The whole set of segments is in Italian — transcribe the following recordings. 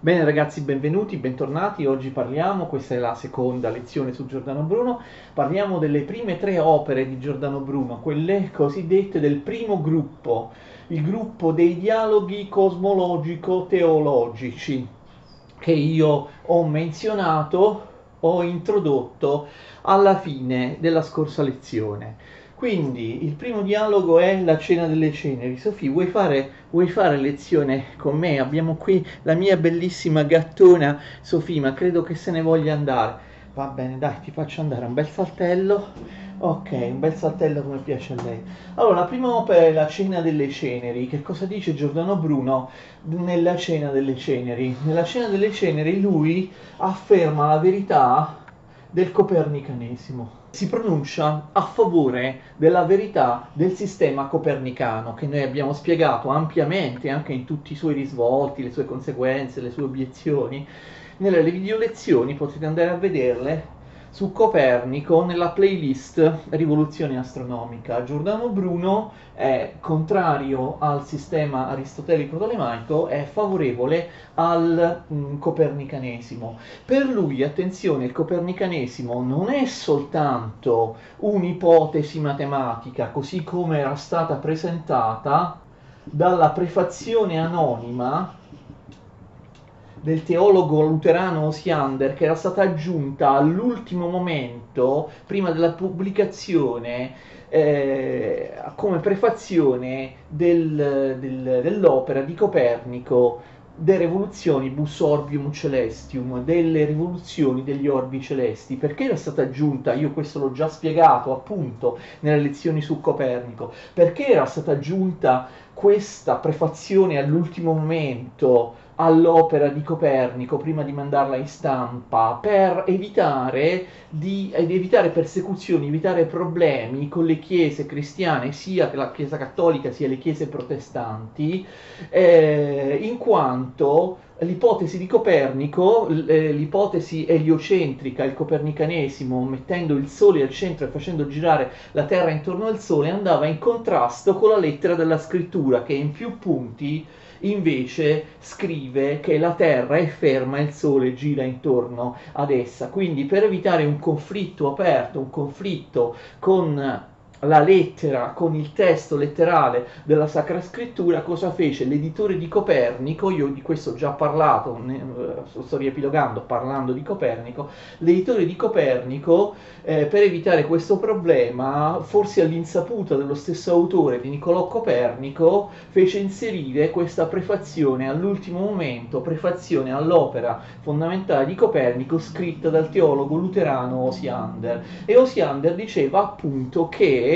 Bene ragazzi, benvenuti, bentornati. Oggi parliamo, questa è la seconda lezione su Giordano Bruno, parliamo delle prime tre opere di Giordano Bruno, quelle cosiddette del primo gruppo, il gruppo dei dialoghi cosmologico-teologici, che io ho menzionato, ho introdotto alla fine della scorsa lezione. Quindi il primo dialogo è la cena delle ceneri. Sofì, vuoi fare, vuoi fare lezione con me? Abbiamo qui la mia bellissima gattona Sofì, ma credo che se ne voglia andare. Va bene, dai, ti faccio andare un bel saltello. Ok, un bel saltello come piace a lei. Allora, la prima opera è La cena delle ceneri. Che cosa dice Giordano Bruno nella cena delle ceneri? Nella cena delle ceneri lui afferma la verità del copernicanesimo si pronuncia a favore della verità del sistema copernicano che noi abbiamo spiegato ampiamente anche in tutti i suoi risvolti, le sue conseguenze, le sue obiezioni. Nelle video lezioni potete andare a vederle su Copernico nella playlist Rivoluzione astronomica. Giordano Bruno è contrario al sistema aristotelico-tolemaico, è favorevole al mh, mm, copernicanesimo. Per lui, attenzione, il copernicanesimo non è soltanto un'ipotesi matematica, così come era stata presentata dalla prefazione anonima del teologo luterano Osiander che era stata aggiunta all'ultimo momento, prima della pubblicazione, eh, come prefazione del, del, dell'opera di Copernico De Revoluzionibus Orbium Celestium, delle rivoluzioni degli orbi celesti. Perché era stata aggiunta, io questo l'ho già spiegato appunto nelle lezioni su Copernico, perché era stata aggiunta questa prefazione all'ultimo momento all'opera di Copernico prima di mandarla in stampa per evitare, di, evitare persecuzioni, evitare problemi con le chiese cristiane, sia la Chiesa cattolica sia le chiese protestanti, eh, in quanto l'ipotesi di Copernico, eh, l'ipotesi eliocentrica, il copernicanesimo, mettendo il Sole al centro e facendo girare la Terra intorno al Sole, andava in contrasto con la lettera della scrittura che in più punti invece scrive che la Terra è ferma e il Sole gira intorno ad essa. Quindi per evitare un conflitto aperto, un conflitto con la lettera con il testo letterale della Sacra Scrittura, cosa fece l'editore di Copernico? Io di questo ho già parlato, ne, eh, sto riepilogando parlando di Copernico. L'editore di Copernico, eh, per evitare questo problema, forse all'insaputa dello stesso autore di Niccolò Copernico, fece inserire questa prefazione all'ultimo momento, prefazione all'opera fondamentale di Copernico scritta dal teologo luterano Osiander. E Osiander diceva appunto che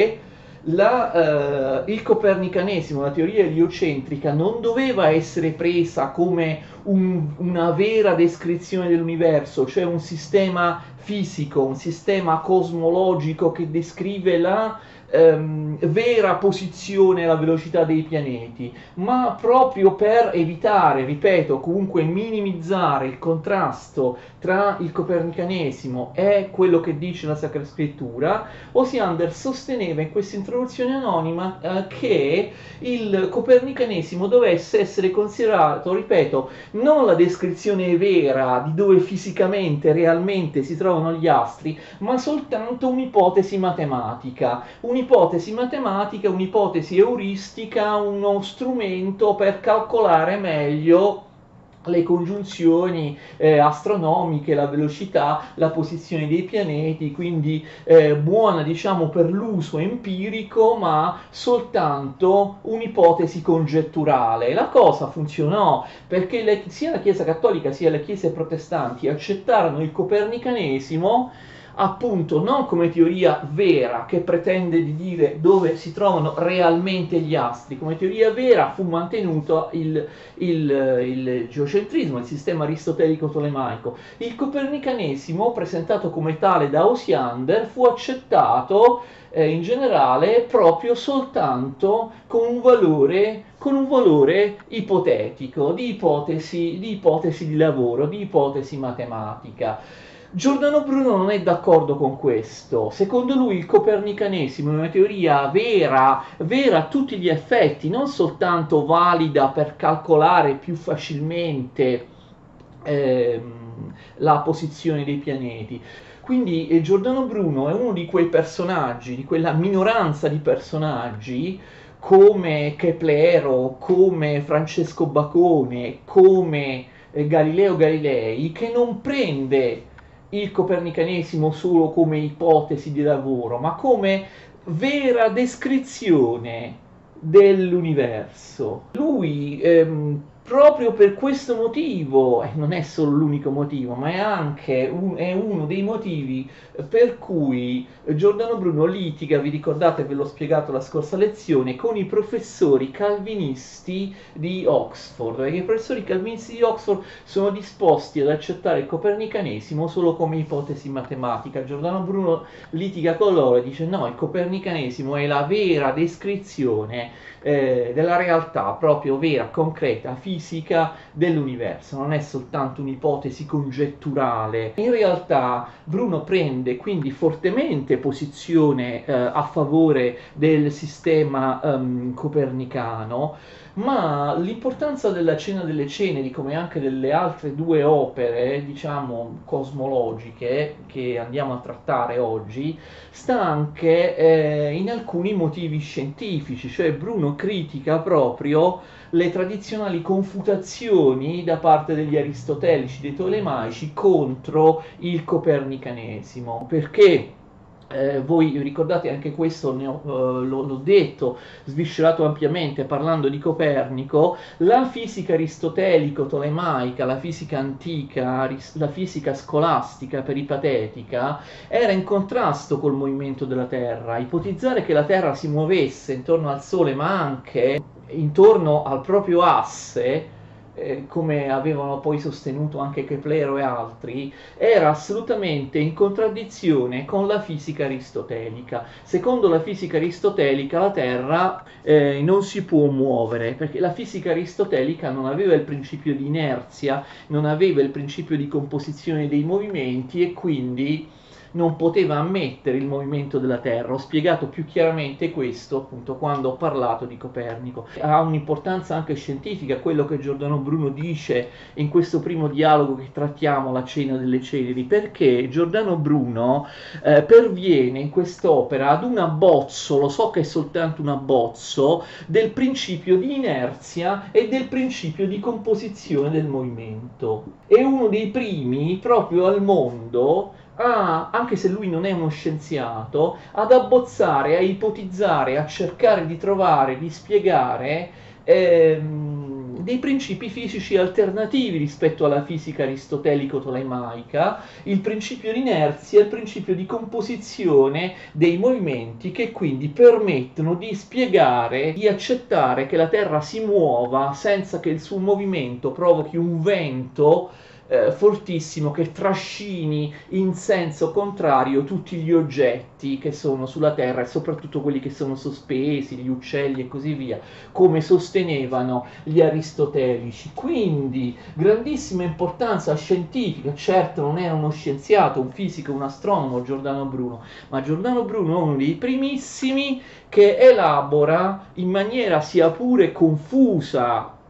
la, eh, il copernicanesimo, la teoria eliocentrica, non doveva essere presa come un, una vera descrizione dell'universo, cioè un sistema fisico, un sistema cosmologico che descrive la ehm, vera posizione alla velocità dei pianeti, ma proprio per evitare, ripeto, comunque minimizzare il contrasto tra il copernicanesimo e quello che dice la Sacra Scrittura, Osiander sosteneva in questa introduzione anonima eh, che il copernicanesimo dovesse essere considerato, ripeto, non la descrizione vera di dove fisicamente, realmente si trovano gli astri, ma soltanto un'ipotesi matematica, un'ipotesi un'ipotesi matematica, un'ipotesi euristica, uno strumento per calcolare meglio le congiunzioni eh, astronomiche, la velocità, la posizione dei pianeti, quindi eh, buona diciamo per l'uso empirico, ma soltanto un'ipotesi congetturale. La cosa funzionò perché le, sia la Chiesa cattolica sia le chiese protestanti accettarono il copernicanesimo appunto non come teoria vera che pretende di dire dove si trovano realmente gli astri, come teoria vera fu mantenuto il, il, il geocentrismo, il sistema aristotelico-tolemaico. Il copernicanesimo, presentato come tale da Osiander, fu accettato eh, in generale proprio soltanto con un valore, con un valore ipotetico, di ipotesi, di ipotesi di lavoro, di ipotesi matematica. Giordano Bruno non è d'accordo con questo. Secondo lui il copernicanesimo è una teoria vera, vera a tutti gli effetti, non soltanto valida per calcolare più facilmente ehm, la posizione dei pianeti. Quindi eh, Giordano Bruno è uno di quei personaggi, di quella minoranza di personaggi come Keplero, come Francesco Bacone, come eh, Galileo Galilei, che non prende il copernicanesimo solo come ipotesi di lavoro, ma come vera descrizione dell'universo. Lui ehm, proprio per questo motivo, e non è solo l'unico motivo, ma è anche un, è uno dei motivi per cui Giordano Bruno litiga, vi ricordate, ve l'ho spiegato la scorsa lezione, con i professori calvinisti di Oxford, perché i professori calvinisti di Oxford sono disposti ad accettare il copernicanesimo solo come ipotesi matematica. Giordano Bruno litiga con loro e dice no, il copernicanesimo è la vera descrizione eh, della realtà proprio vera, concreta, fisica dell'universo, non è soltanto un'ipotesi congetturale. In realtà Bruno prende quindi fortemente posizione eh, a favore del sistema um, copernicano ma l'importanza della Cena delle Ceneri, come anche delle altre due opere, diciamo, cosmologiche che andiamo a trattare oggi, sta anche eh, in alcuni motivi scientifici, cioè Bruno critica proprio le tradizionali confutazioni da parte degli aristotelici, dei tolemaici contro il copernicanesimo, perché eh, voi ricordate anche questo, ne ho, uh, l'ho, detto, sviscerato ampiamente parlando di Copernico, la fisica aristotelico-tolemaica, la fisica antica, la fisica scolastica peripatetica, era in contrasto col movimento della Terra. Ipotizzare che la Terra si muovesse intorno al Sole, ma anche intorno al proprio asse, eh, come avevano poi sostenuto anche Keplero e altri, era assolutamente in contraddizione con la fisica aristotelica. Secondo la fisica aristotelica la Terra eh, non si può muovere, perché la fisica aristotelica non aveva il principio di inerzia, non aveva il principio di composizione dei movimenti e quindi non poteva ammettere il movimento della Terra. Ho spiegato più chiaramente questo appunto quando ho parlato di Copernico. Ha un'importanza anche scientifica quello che Giordano Bruno dice in questo primo dialogo che trattiamo, la cena delle ceneri, perché Giordano Bruno eh, perviene in quest'opera ad un abbozzo, lo so che è soltanto un abbozzo, del principio di inerzia e del principio di composizione del movimento. È uno dei primi proprio al mondo a, anche se lui non è uno scienziato, ad abbozzare, a ipotizzare, a cercare di trovare, di spiegare ehm, dei principi fisici alternativi rispetto alla fisica aristotelico-tolemaica, il principio di inerzia il principio di composizione dei movimenti che quindi permettono di spiegare, di accettare che la Terra si muova senza che il suo movimento provochi un vento eh, fortissimo che trascini in senso contrario tutti gli oggetti che sono sulla Terra e soprattutto quelli che sono sospesi, gli uccelli e così via, come sostenevano gli aristotelici. Quindi grandissima importanza scientifica, certo non era uno scienziato, un fisico, un astronomo Giordano Bruno, ma Giordano Bruno è uno dei primissimi che elabora in maniera sia pure confusa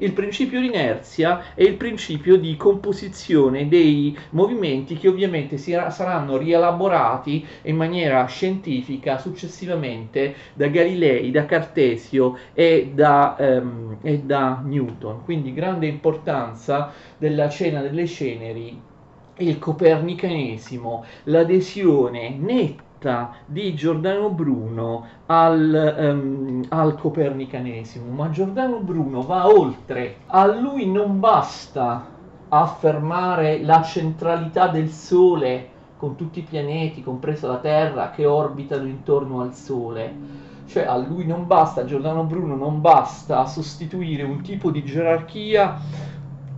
il principio di inerzia e il principio di composizione dei movimenti che ovviamente saranno rielaborati in maniera scientifica successivamente da Galilei, da Cartesio e da, um, e da Newton. Quindi grande importanza della cena delle ceneri il copernicanesimo, l'adesione netta diretta di Giordano Bruno al, um, al copernicanesimo, ma Giordano Bruno va oltre. A lui non basta affermare la centralità del Sole con tutti i pianeti, compresa la Terra, che orbitano intorno al Sole. Cioè a lui non basta, a Giordano Bruno non basta sostituire un tipo di gerarchia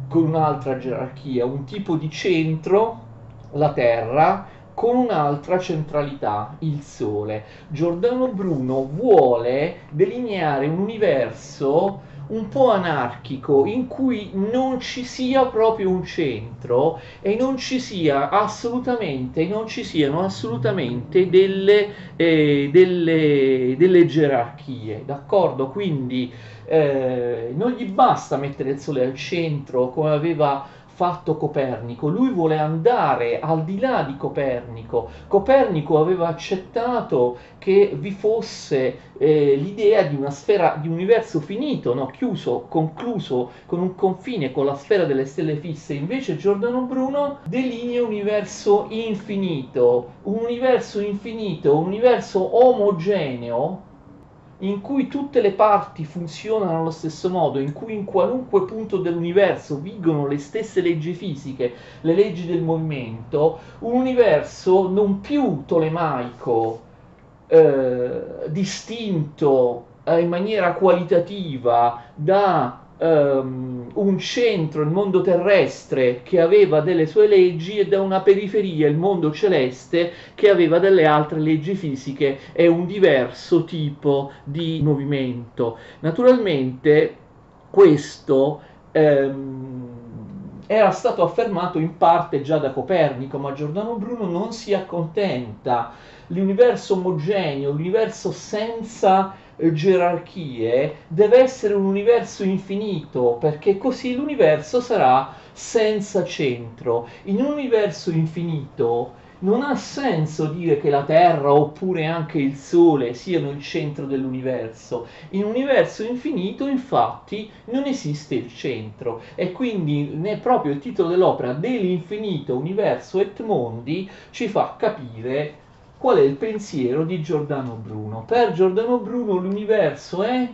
con un'altra gerarchia, un tipo di centro, la Terra, con un'altra centralità, il Sole. Giordano Bruno vuole delineare un universo un po' anarchico in cui non ci sia proprio un centro e non ci sia assolutamente non ci siano assolutamente delle, eh, delle, delle gerarchie d'accordo quindi eh, non gli basta mettere il sole al centro come aveva fatto Copernico, lui vuole andare al di là di Copernico. Copernico aveva accettato che vi fosse eh, l'idea di una sfera, di un universo finito, no? chiuso, concluso con un confine, con la sfera delle stelle fisse. Invece Giordano Bruno delinea un universo infinito, un universo infinito, un universo omogeneo in cui tutte le parti funzionano allo stesso modo, in cui in qualunque punto dell'universo vigono le stesse leggi fisiche, le leggi del movimento, un universo non più tolemaico, eh, distinto eh, in maniera qualitativa da um, un centro, il mondo terrestre, che aveva delle sue leggi e da una periferia, il mondo celeste, che aveva delle altre leggi fisiche e un diverso tipo di movimento. Naturalmente questo um, era stato affermato in parte già da Copernico, ma Giordano Bruno non si accontenta. L'universo omogeneo, l'universo senza gerarchie deve essere un universo infinito, perché così l'universo sarà senza centro. In un universo infinito non ha senso dire che la Terra oppure anche il Sole siano il centro dell'universo. In un universo infinito, infatti, non esiste il centro e quindi né proprio il titolo dell'opera dell'infinito universo et mondi ci fa capire qual è il pensiero di Giordano Bruno. Per Giordano Bruno l'universo è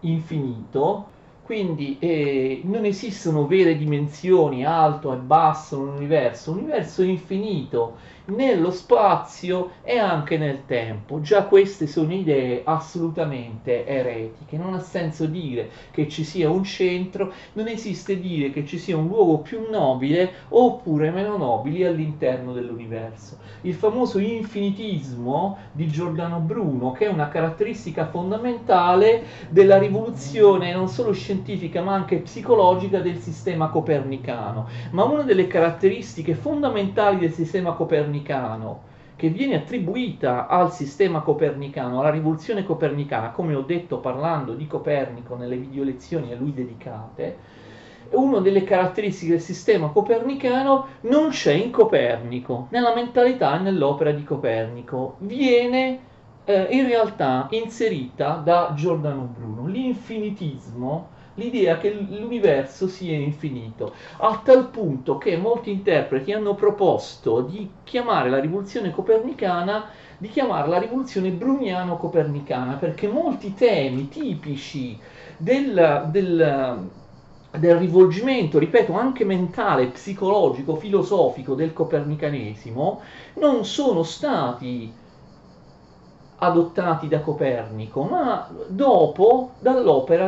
infinito, quindi eh, non esistono vere dimensioni, alto e basso l'universo è infinito nello spazio e anche nel tempo. Già queste sono idee assolutamente eretiche. Non ha senso dire che ci sia un centro, non esiste dire che ci sia un luogo più nobile oppure meno nobile all'interno dell'universo. Il famoso infinitismo di Giordano Bruno, che è una caratteristica fondamentale della rivoluzione non solo scientifica ma anche psicologica del sistema copernicano. Ma una delle caratteristiche fondamentali del sistema copernicano copernicano che viene attribuita al sistema copernicano, alla rivoluzione copernicana, come ho detto parlando di Copernico nelle video lezioni a lui dedicate, una delle caratteristiche del sistema copernicano non c'è in Copernico, nella mentalità e nell'opera di Copernico, viene eh, in realtà inserita da Giordano Bruno. L'infinitismo l'idea che l'universo sia infinito, a tal punto che molti interpreti hanno proposto di chiamare la rivoluzione copernicana di chiamarla rivoluzione bruniano-copernicana, perché molti temi tipici del, del, del rivolgimento, ripeto, anche mentale, psicologico, filosofico del copernicanesimo, non sono stati adottati da Copernico, ma dopo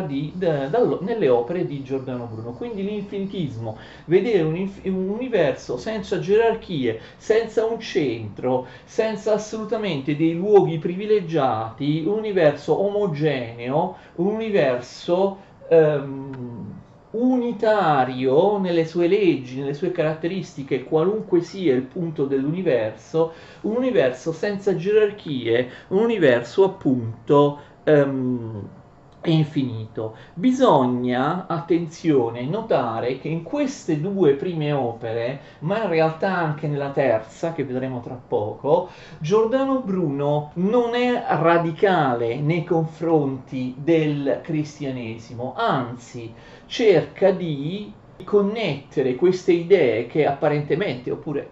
di, da, dallo, nelle opere di Giordano Bruno. Quindi l'infinitismo, vedere un, un, universo senza gerarchie, senza un centro, senza assolutamente dei luoghi privilegiati, un universo omogeneo, un universo... Um, unitario nelle sue leggi, nelle sue caratteristiche, qualunque sia il punto dell'universo, un universo senza gerarchie, un universo appunto um, infinito. Bisogna, attenzione, notare che in queste due prime opere, ma in realtà anche nella terza, che vedremo tra poco, Giordano Bruno non è radicale nei confronti del cristianesimo, anzi cerca di connettere queste idee che apparentemente oppure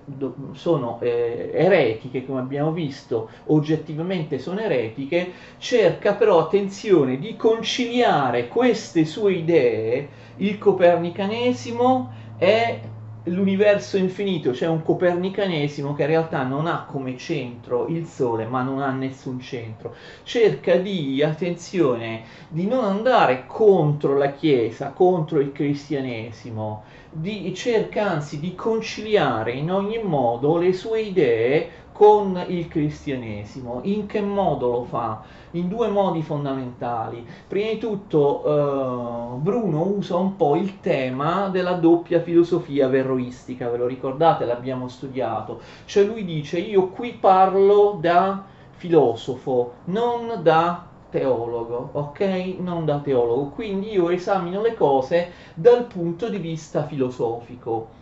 sono eh, eretiche, come abbiamo visto, oggettivamente sono eretiche, cerca però, attenzione, di conciliare queste sue idee, il copernicanesimo e l'universo infinito, cioè un copernicanesimo che in realtà non ha come centro il Sole, ma non ha nessun centro. Cerca di, attenzione, di non andare contro la Chiesa, contro il cristianesimo, di, cerca anzi di conciliare in ogni modo le sue idee con il cristianesimo. In che modo lo fa? In due modi fondamentali. Prima di tutto eh, Bruno usa un po' il tema della doppia filosofia verroistica, ve lo ricordate? L'abbiamo studiato. Cioè lui dice io qui parlo da filosofo, non da teologo, ok? Non da teologo. Quindi io esamino le cose dal punto di vista filosofico.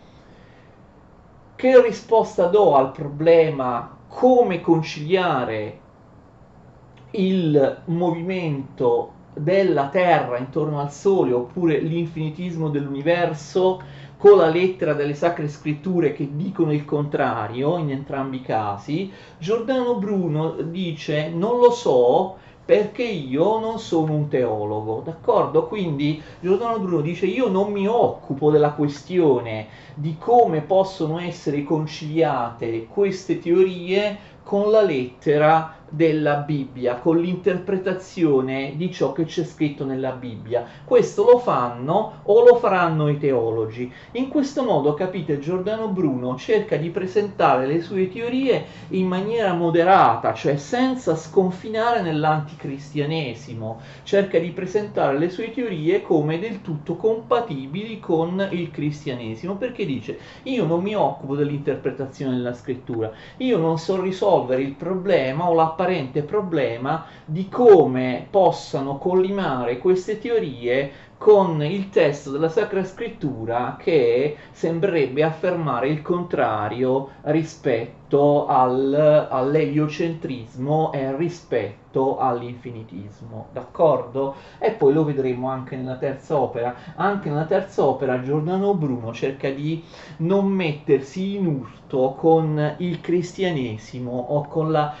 Che risposta do al problema come conciliare il movimento della Terra intorno al Sole oppure l'infinitismo dell'universo con la lettera delle sacre scritture che dicono il contrario in entrambi i casi, Giordano Bruno dice non lo so perché io non sono un teologo, d'accordo? Quindi Giordano Bruno dice io non mi occupo della questione di come possono essere conciliate queste teorie con la lettera della Bibbia, con l'interpretazione di ciò che c'è scritto nella Bibbia. Questo lo fanno o lo faranno i teologi. In questo modo, capite, Giordano Bruno cerca di presentare le sue teorie in maniera moderata, cioè senza sconfinare nell'anticristianesimo. Cerca di presentare le sue teorie come del tutto compatibili con il cristianesimo, perché dice io non mi occupo dell'interpretazione della scrittura, io non so risolvere il problema o la apparente problema di come possano collimare queste teorie con il testo della Sacra Scrittura che sembrerebbe affermare il contrario rispetto al, all'eliocentrismo e rispetto all'infinitismo, d'accordo? E poi lo vedremo anche nella terza opera. Anche nella terza opera Giordano Bruno cerca di non mettersi in urto con il cristianesimo o con la,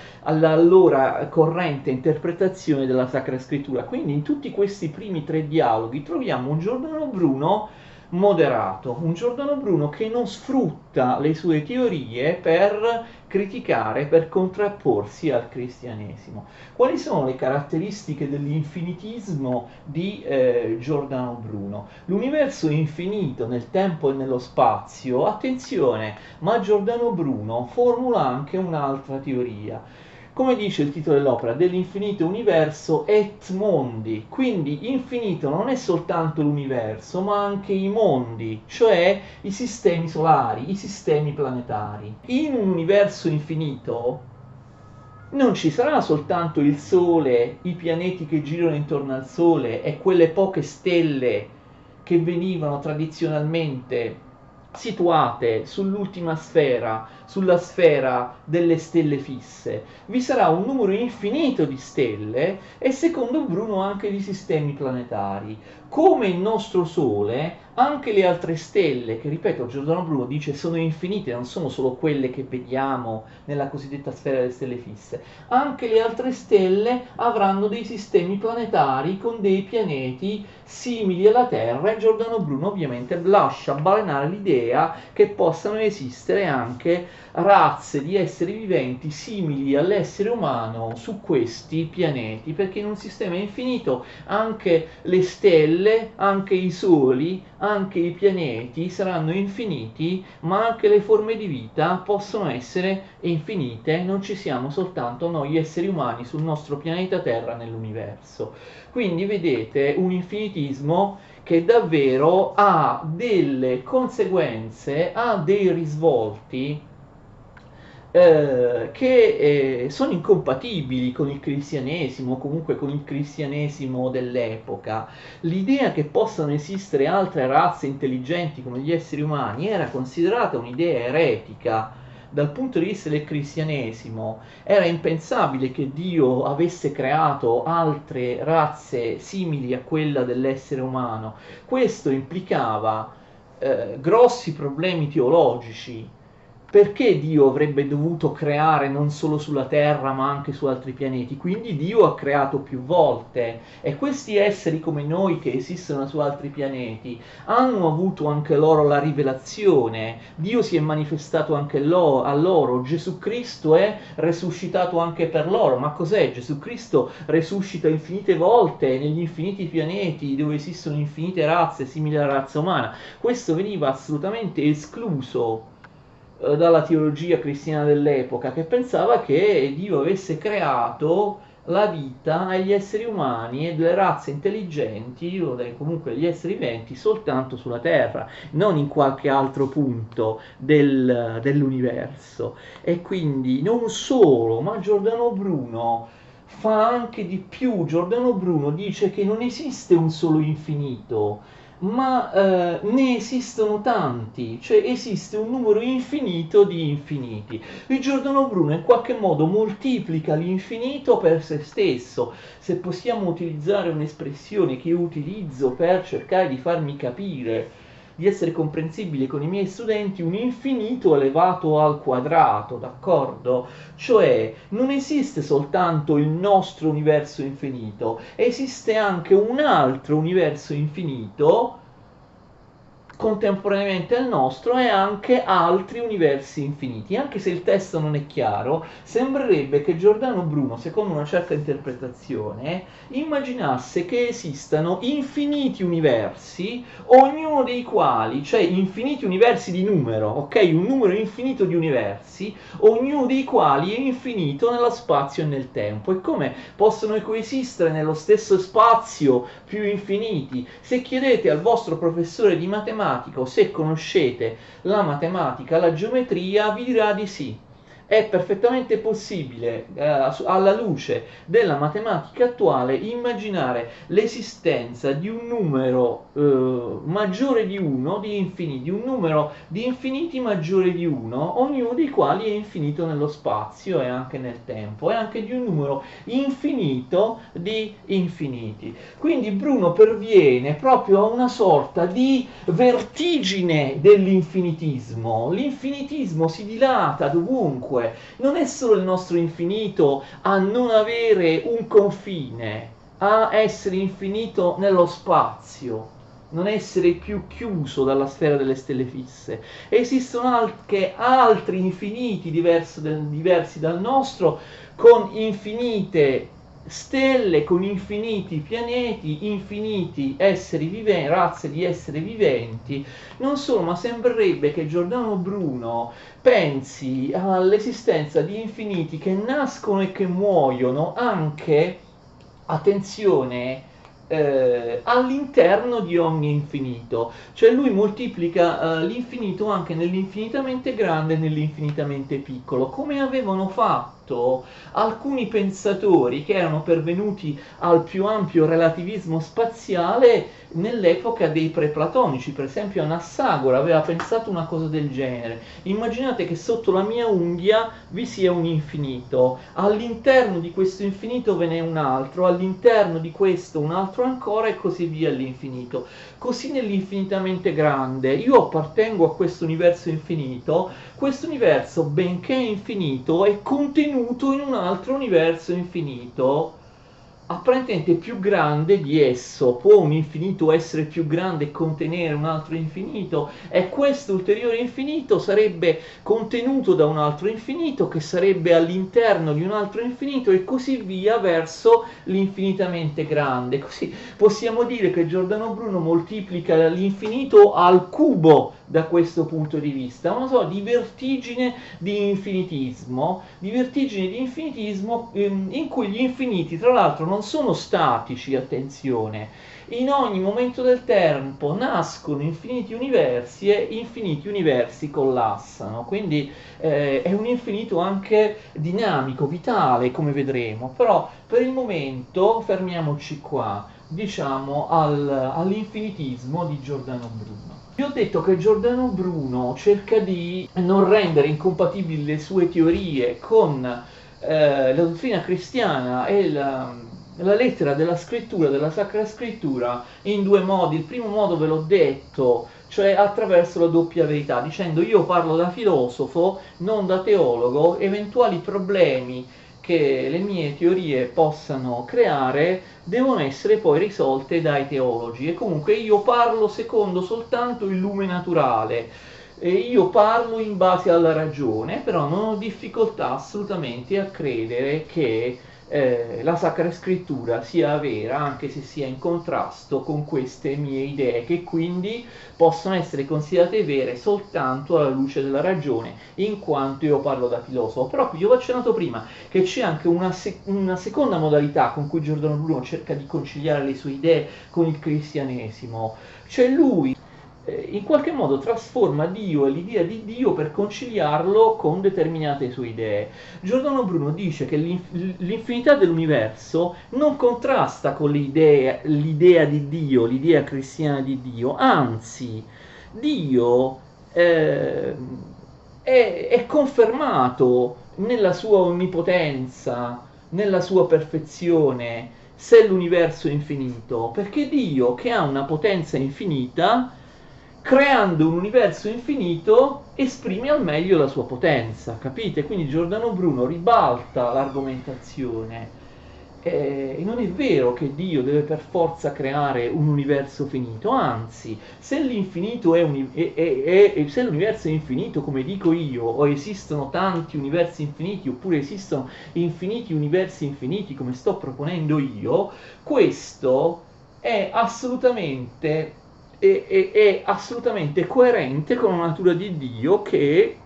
corrente interpretazione della Sacra Scrittura. Quindi in tutti questi primi tre dialoghi troviamo un Giordano Bruno moderato, un Giordano Bruno che non sfrutta le sue teorie per criticare, per contrapporsi al cristianesimo. Quali sono le caratteristiche dell'infinitismo di eh, Giordano Bruno? L'universo è infinito nel tempo e nello spazio, attenzione, ma Giordano Bruno formula anche un'altra teoria come dice il titolo dell'opera, dell'infinito universo et mondi. Quindi infinito non è soltanto l'universo, ma anche i mondi, cioè i sistemi solari, i sistemi planetari. In un universo infinito non ci sarà soltanto il Sole, i pianeti che girano intorno al Sole e quelle poche stelle che venivano tradizionalmente situate sull'ultima sfera, sulla sfera delle stelle fisse. Vi sarà un numero infinito di stelle e secondo Bruno anche di sistemi planetari. Come il nostro Sole, anche le altre stelle, che ripeto, Giordano Bruno dice sono infinite, non sono solo quelle che vediamo nella cosiddetta sfera delle stelle fisse, anche le altre stelle avranno dei sistemi planetari con dei pianeti simili alla Terra e Giordano Bruno ovviamente lascia balenare l'idea che possano esistere anche razze di esseri viventi simili all'essere umano su questi pianeti, perché in un sistema infinito anche le stelle, anche i soli, anche i pianeti saranno infiniti, ma anche le forme di vita possono essere infinite, non ci siamo soltanto noi esseri umani sul nostro pianeta Terra nell'universo. Quindi vedete un infinitismo che davvero ha delle conseguenze, ha dei risvolti eh, che eh, sono incompatibili con il cristianesimo, comunque con il cristianesimo dell'epoca. L'idea che possano esistere altre razze intelligenti come gli esseri umani era considerata un'idea eretica. Dal punto di vista del cristianesimo era impensabile che Dio avesse creato altre razze simili a quella dell'essere umano. Questo implicava eh, grossi problemi teologici perché Dio avrebbe dovuto creare non solo sulla Terra ma anche su altri pianeti? Quindi Dio ha creato più volte e questi esseri come noi che esistono su altri pianeti hanno avuto anche loro la rivelazione, Dio si è manifestato anche lo, a loro, Gesù Cristo è resuscitato anche per loro, ma cos'è? Gesù Cristo resuscita infinite volte negli infiniti pianeti dove esistono infinite razze simili alla razza umana, questo veniva assolutamente escluso eh, dalla teologia cristiana dell'epoca che pensava che Dio avesse creato la vita e gli esseri umani e delle razze intelligenti o comunque gli esseri viventi soltanto sulla Terra, non in qualche altro punto del, dell'universo. E quindi non solo, ma Giordano Bruno fa anche di più. Giordano Bruno dice che non esiste un solo infinito, ma eh, ne esistono tanti, cioè esiste un numero infinito di infiniti. Il Giordano Bruno in qualche modo moltiplica l'infinito per se stesso. Se possiamo utilizzare un'espressione che utilizzo per cercare di farmi capire di essere comprensibile con i miei studenti un infinito elevato al quadrato, d'accordo? Cioè non esiste soltanto il nostro universo infinito, esiste anche un altro universo infinito contemporaneamente al nostro e anche altri universi infiniti. Anche se il testo non è chiaro, sembrerebbe che Giordano Bruno, secondo una certa interpretazione, immaginasse che esistano infiniti universi, ognuno dei quali, cioè infiniti universi di numero, ok? Un numero infinito di universi, ognuno dei quali è infinito nello spazio e nel tempo. E come possono coesistere nello stesso spazio più infiniti? Se chiedete al vostro professore di matematica, matematica o se conoscete la matematica, la geometria, vi dirà di sì è perfettamente possibile, eh, alla luce della matematica attuale, immaginare l'esistenza di un numero eh, maggiore di 1, di infiniti, un numero di infiniti maggiore di 1, ognuno dei quali è infinito nello spazio e anche nel tempo, e anche di un numero infinito di infiniti. Quindi Bruno perviene proprio a una sorta di vertigine dell'infinitismo. L'infinitismo si dilata dovunque dunque non è solo il nostro infinito a non avere un confine, a essere infinito nello spazio, non essere più chiuso dalla sfera delle stelle fisse. Esistono anche altri infiniti del, diversi dal nostro, con infinite stelle con infiniti pianeti, infiniti esseri viventi, razze di esseri viventi, non solo, ma sembrerebbe che Giordano Bruno pensi all'esistenza di infiniti che nascono e che muoiono anche, attenzione, eh, all'interno di ogni infinito, cioè lui moltiplica eh, l'infinito anche nell'infinitamente grande e nell'infinitamente piccolo, come avevano fatto fatto alcuni pensatori che erano pervenuti al più ampio relativismo spaziale nell'epoca dei preplatonici, per esempio Anassagora aveva pensato una cosa del genere. Immaginate che sotto la mia unghia vi sia un infinito, all'interno di questo infinito ve n'è un altro, all'interno di questo un altro ancora e così via all'infinito. Così nell'infinitamente grande, io appartengo a questo universo infinito, questo universo, benché infinito, è contenuto in un altro universo infinito apparentemente più grande di esso. Può un infinito essere più grande e contenere un altro infinito? E questo ulteriore infinito sarebbe contenuto da un altro infinito che sarebbe all'interno di un altro infinito e così via verso l'infinitamente grande. Così possiamo dire che Giordano Bruno moltiplica l'infinito al cubo da questo punto di vista, una sorta di vertigine di infinitismo, di vertigine di infinitismo ehm, in cui gli infiniti tra l'altro non sono statici, attenzione, in ogni momento del tempo nascono infiniti universi e infiniti universi collassano, quindi eh, è un infinito anche dinamico, vitale, come vedremo, però per il momento fermiamoci qua, diciamo al, all'infinitismo di Giordano Bruno. Vi ho detto che Giordano Bruno cerca di non rendere incompatibili le sue teorie con eh, la dottrina cristiana e la, la lettera della scrittura, della Sacra Scrittura, in due modi. Il primo modo ve l'ho detto, cioè attraverso la doppia verità, dicendo io parlo da filosofo, non da teologo, eventuali problemi che le mie teorie possano creare devono essere poi risolte dai teologi. E comunque io parlo secondo soltanto il lume naturale. E io parlo in base alla ragione però non ho difficoltà assolutamente a credere che eh, la Sacra Scrittura sia vera anche se sia in contrasto con queste mie idee che quindi possono essere considerate vere soltanto alla luce della ragione in quanto io parlo da filosofo. Però vi ho accennato prima che c'è anche una, sec- una seconda modalità con cui Giordano Bruno cerca di conciliare le sue idee con il cristianesimo. Cioè lui in qualche modo trasforma Dio e l'idea di Dio per conciliarlo con determinate sue idee. Giordano Bruno dice che l'infinità dell'universo non contrasta con l'idea, l'idea di Dio, l'idea cristiana di Dio, anzi, Dio eh, è, è confermato nella sua onnipotenza, nella sua perfezione, se l'universo è infinito, perché Dio che ha una potenza infinita creando un universo infinito esprime al meglio la sua potenza, capite? Quindi Giordano Bruno ribalta l'argomentazione. Eh, non è vero che Dio deve per forza creare un universo finito, anzi, se l'infinito è, un, è, è, è, se l'universo è infinito, come dico io, o esistono tanti universi infiniti, oppure esistono infiniti universi infiniti, come sto proponendo io, questo è assolutamente è, è, è assolutamente coerente con la natura di Dio che,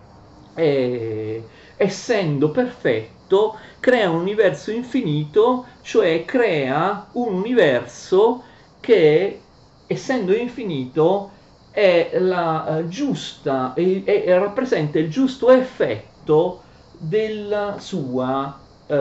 è, essendo perfetto, crea un universo infinito, cioè crea un universo che, essendo infinito, è la uh, giusta, è, è, rappresenta il giusto effetto della sua uh,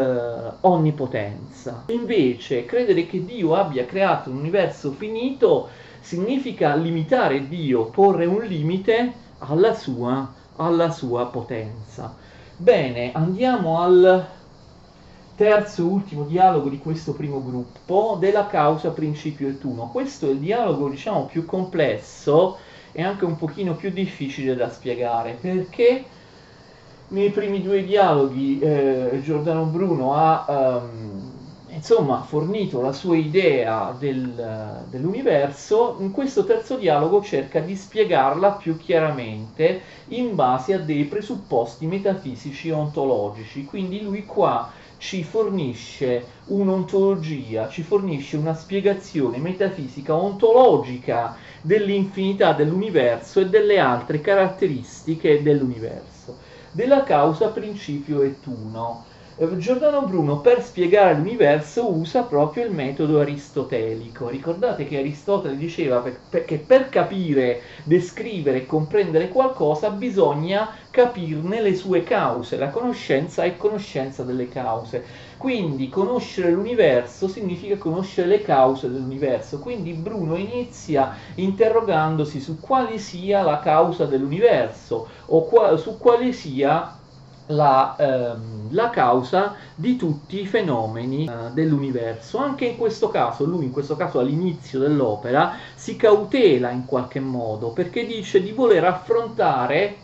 onnipotenza. Invece, credere che Dio abbia creato un universo finito significa limitare Dio, porre un limite alla sua, alla sua potenza. Bene, andiamo al terzo e ultimo dialogo di questo primo gruppo della causa principio et uno. Questo è il dialogo diciamo più complesso e anche un pochino più difficile da spiegare perché nei primi due dialoghi eh, Giordano Bruno ha um, insomma fornito la sua idea del, dell'universo, in questo terzo dialogo cerca di spiegarla più chiaramente in base a dei presupposti metafisici ontologici. Quindi lui qua ci fornisce un'ontologia, ci fornisce una spiegazione metafisica ontologica dell'infinità dell'universo e delle altre caratteristiche dell'universo, della causa principio et uno Giordano Bruno per spiegare l'universo usa proprio il metodo aristotelico. Ricordate che Aristotele diceva che per capire, descrivere e comprendere qualcosa bisogna capirne le sue cause. La conoscenza è conoscenza delle cause. Quindi conoscere l'universo significa conoscere le cause dell'universo. Quindi Bruno inizia interrogandosi su quale sia la causa dell'universo o qua, su quale sia la, ehm, la, causa di tutti i fenomeni eh, dell'universo. Anche in questo caso, lui in questo caso all'inizio dell'opera si cautela in qualche modo perché dice di voler affrontare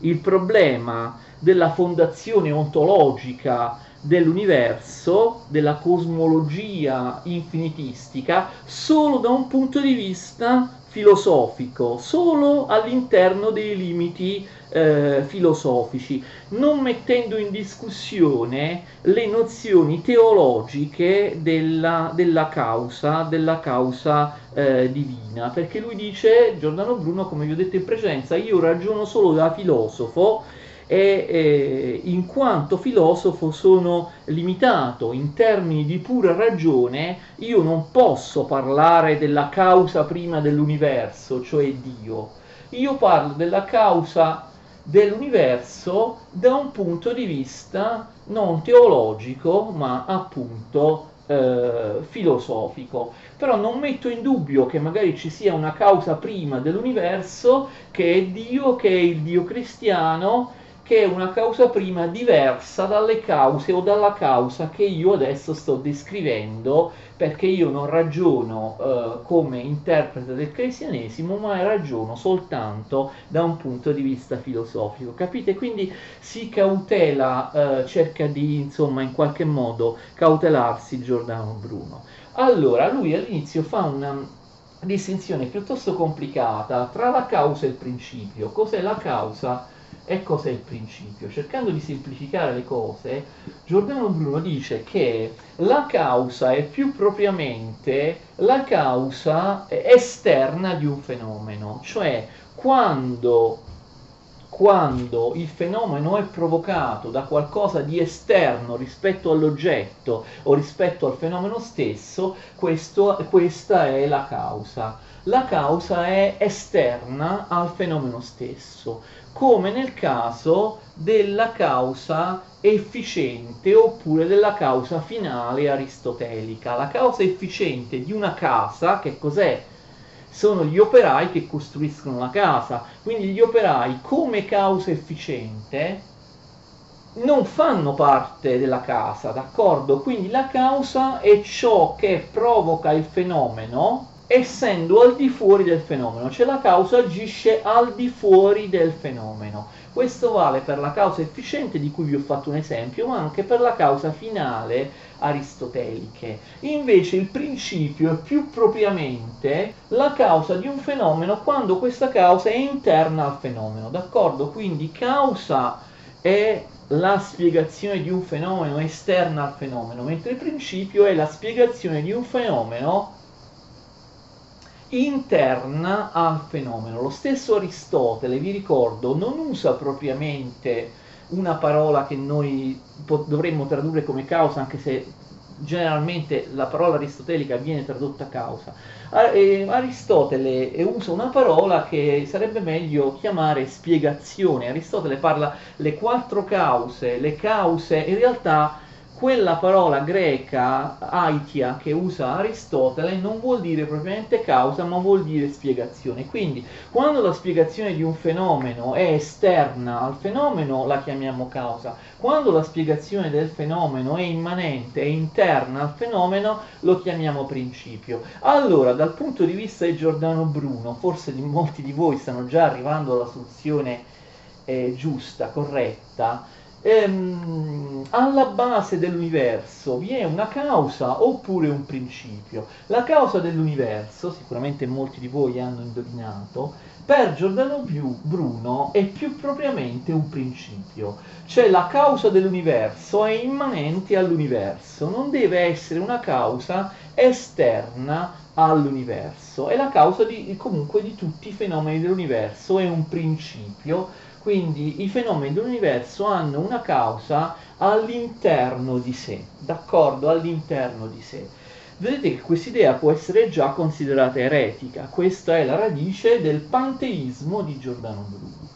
il problema della fondazione ontologica dell'universo, della cosmologia infinitistica, solo da un punto di vista filosofico, solo all'interno dei limiti eh, filosofici, non mettendo in discussione le nozioni teologiche della, della causa, della causa eh, divina, perché lui dice, Giordano Bruno, come vi ho detto in precedenza, io ragiono solo da filosofo, e eh, in quanto filosofo sono limitato in termini di pura ragione, io non posso parlare della causa prima dell'universo, cioè Dio. Io parlo della causa dell'universo da un punto di vista non teologico, ma appunto eh, filosofico. Però non metto in dubbio che magari ci sia una causa prima dell'universo, che è Dio, che è il Dio cristiano, che è una causa prima diversa dalle cause o dalla causa che io adesso sto descrivendo, perché io non ragiono eh, come interprete del cristianesimo, ma ragiono soltanto da un punto di vista filosofico. Capite? Quindi si cautela, eh, cerca di insomma in qualche modo cautelarsi Giordano Bruno. Allora, lui all'inizio fa una distinzione piuttosto complicata tra la causa e il principio. Cos'è la causa? E cos'è il principio. Cercando di semplificare le cose, Giordano Bruno dice che la causa è più propriamente la causa esterna di un fenomeno, cioè quando quando il fenomeno è provocato da qualcosa di esterno rispetto all'oggetto o rispetto al fenomeno stesso, questo, questa è la causa. la causa è esterna al fenomeno stesso, come nel caso della causa efficiente oppure della causa finale aristotelica. La causa efficiente di una casa, che cos'è? Sono gli operai che costruiscono la casa, quindi gli operai come causa efficiente non fanno parte della casa, d'accordo? Quindi la causa è ciò che provoca il fenomeno essendo al di fuori del fenomeno, cioè la causa agisce al di fuori del fenomeno. Questo vale per la causa efficiente di cui vi ho fatto un esempio, ma anche per la causa finale aristoteliche. Invece il principio è più propriamente la causa di un fenomeno quando questa causa è interna al fenomeno, d'accordo? Quindi causa è la spiegazione di un fenomeno esterna al fenomeno, mentre il principio è la spiegazione di un fenomeno interna al fenomeno. Lo stesso Aristotele, vi ricordo, non usa propriamente una parola che noi dovremmo tradurre come causa, anche se generalmente la parola aristotelica viene tradotta causa. Aristotele usa una parola che sarebbe meglio chiamare spiegazione. Aristotele parla le quattro cause, le cause in realtà quella parola greca, aitia, che usa Aristotele, non vuol dire propriamente causa, ma vuol dire spiegazione. Quindi, quando la spiegazione di un fenomeno è esterna al fenomeno, la chiamiamo causa. Quando la spiegazione del fenomeno è immanente, è interna al fenomeno, lo chiamiamo principio. Allora, dal punto di vista di Giordano Bruno, forse molti di voi stanno già arrivando alla soluzione eh, giusta, corretta, ehm, alla base dell'universo vi è una causa oppure un principio. La causa dell'universo, sicuramente molti di voi hanno indovinato, per Giordano Bruno è più propriamente un principio, cioè la causa dell'universo è immanente all'universo, non deve essere una causa esterna all'universo, è la causa di, comunque di tutti i fenomeni dell'universo, è un principio quindi i fenomeni dell'universo hanno una causa all'interno di sé, d'accordo? All'interno di sé. Vedete che questa idea può essere già considerata eretica, questa è la radice del panteismo di Giordano Bruno.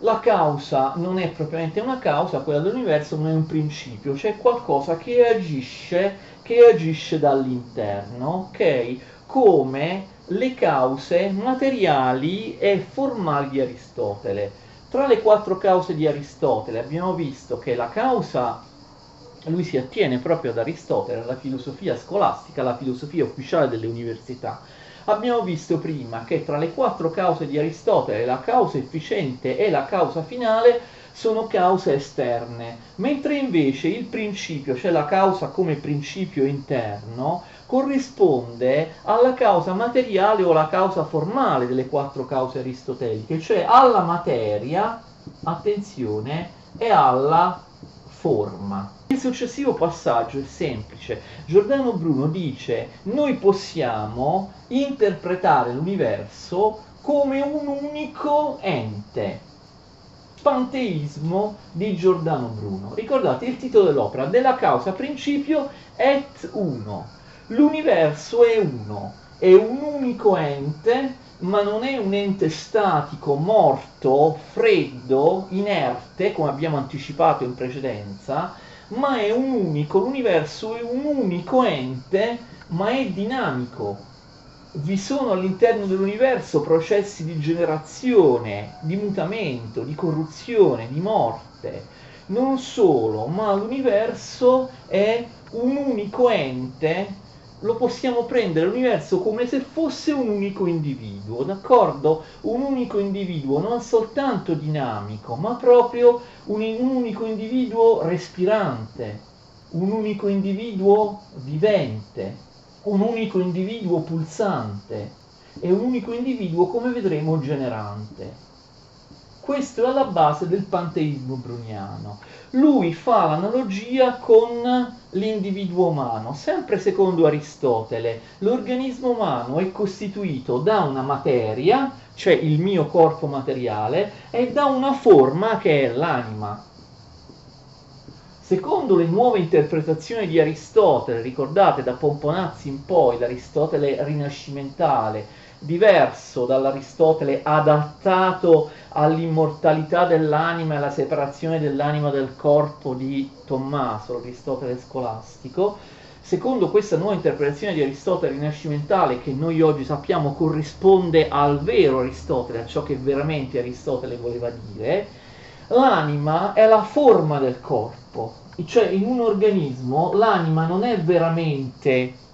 La causa non è propriamente una causa, quella dell'universo non è un principio, c'è qualcosa che agisce, che agisce dall'interno, ok? Come le cause materiali e formali di Aristotele. Tra le quattro cause di Aristotele abbiamo visto che la causa, lui si attiene proprio ad Aristotele, alla filosofia scolastica, alla filosofia ufficiale delle università. Abbiamo visto prima che tra le quattro cause di Aristotele la causa efficiente e la causa finale sono cause esterne, mentre invece il principio, cioè la causa come principio interno, corrisponde alla causa materiale o alla causa formale delle quattro cause aristoteliche, cioè alla materia, attenzione, e alla forma. Il successivo passaggio è semplice. Giordano Bruno dice noi possiamo interpretare l'universo come un unico ente. Panteismo di Giordano Bruno. Ricordate il titolo dell'opera, della causa principio et uno L'universo è uno, è un unico ente, ma non è un ente statico, morto, freddo, inerte, come abbiamo anticipato in precedenza, ma è un unico, l'universo è un unico ente, ma è dinamico. Vi sono all'interno dell'universo processi di generazione, di mutamento, di corruzione, di morte. Non solo, ma l'universo è un unico ente lo possiamo prendere l'universo come se fosse un unico individuo, d'accordo? Un unico individuo non soltanto dinamico, ma proprio un, un unico individuo respirante, un unico individuo vivente, un unico individuo pulsante e un unico individuo, come vedremo, generante. Questo è alla base del panteismo bruniano. Lui fa l'analogia con l'individuo umano, sempre secondo Aristotele. L'organismo umano è costituito da una materia, cioè il mio corpo materiale, e da una forma che è l'anima. Secondo le nuove interpretazioni di Aristotele, ricordate da Pomponazzi in poi, l'Aristotele rinascimentale, diverso dall'Aristotele adattato all'immortalità dell'anima e alla separazione dell'anima dal corpo di Tommaso, l'Aristotele scolastico, secondo questa nuova interpretazione di Aristotele rinascimentale che noi oggi sappiamo corrisponde al vero Aristotele, a ciò che veramente Aristotele voleva dire, l'anima è la forma del corpo, cioè in un organismo l'anima non è veramente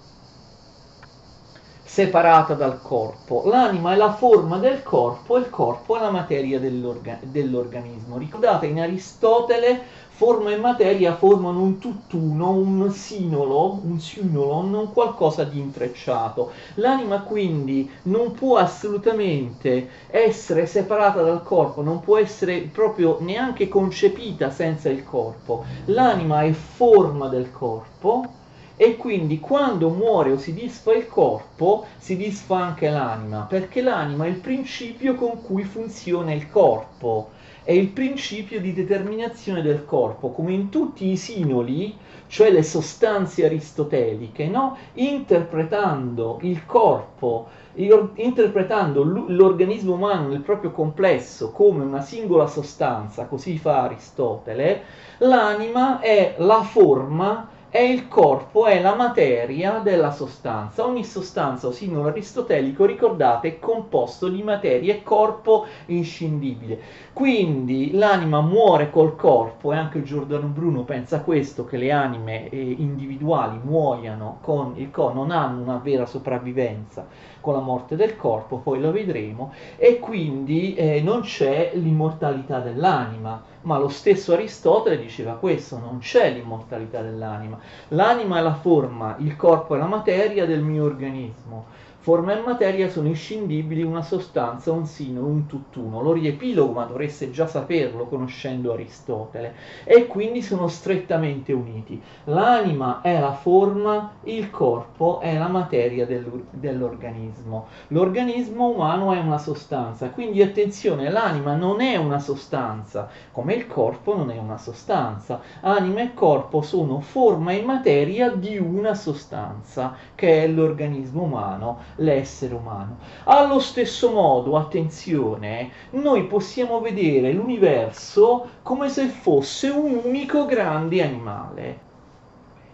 separata dal corpo. L'anima è la forma del corpo e il corpo è la materia dell'orga- dell'organismo. Ricordate, in Aristotele forma e materia formano un tutt'uno, un sinolo, un sinolon, un qualcosa di intrecciato. L'anima quindi non può assolutamente essere separata dal corpo, non può essere proprio neanche concepita senza il corpo. L'anima è forma del corpo e quindi quando muore o si disfa il corpo si disfa anche l'anima, perché l'anima è il principio con cui funziona il corpo, è il principio di determinazione del corpo, come in tutti i sinoli, cioè le sostanze aristoteliche, no? interpretando il corpo, interpretando l'organismo umano nel proprio complesso come una singola sostanza, così fa Aristotele, l'anima è la forma è il corpo, è la materia della sostanza. Ogni sostanza o simbolo aristotelico, ricordate, è composto di materia e corpo inscindibile. Quindi l'anima muore col corpo, e anche Giordano Bruno pensa questo, che le anime eh, individuali muoiano con il corpo, non hanno una vera sopravvivenza con la morte del corpo, poi lo vedremo, e quindi eh, non c'è l'immortalità dell'anima, ma lo stesso Aristotele diceva questo, non c'è l'immortalità dell'anima, l'anima è la forma, il corpo è la materia del mio organismo. Forma e materia sono inscindibili, una sostanza, un sino, un tutt'uno. Lo riepilogo, ma dovreste già saperlo conoscendo Aristotele. E quindi sono strettamente uniti. L'anima è la forma, il corpo è la materia dell'organismo. L'organismo umano è una sostanza, quindi attenzione, l'anima non è una sostanza, come il corpo non è una sostanza. Anima e corpo sono forma e materia di una sostanza, che è l'organismo umano l'essere umano. Allo stesso modo, attenzione, noi possiamo vedere l'universo come se fosse un unico grande animale.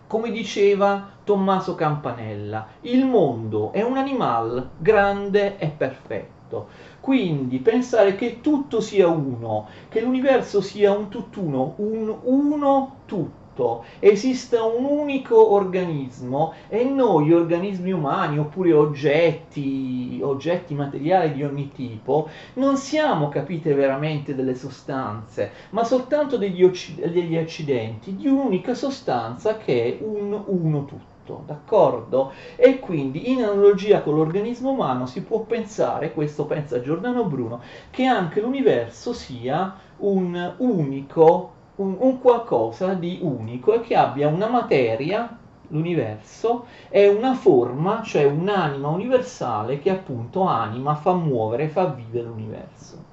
Come diceva Tommaso Campanella, il mondo è un animale grande e perfetto. Quindi pensare che tutto sia uno, che l'universo sia un tutt'uno, un uno tutto tutto, esiste un unico organismo e noi organismi umani oppure oggetti, oggetti materiali di ogni tipo, non siamo capite veramente delle sostanze, ma soltanto degli, occ- degli accidenti di un'unica sostanza che è un uno tutto d'accordo? E quindi in analogia con l'organismo umano si può pensare, questo pensa Giordano Bruno, che anche l'universo sia un unico un, un qualcosa di unico e che abbia una materia l'universo è una forma, cioè un'anima universale che appunto anima, fa muovere, fa vivere l'universo.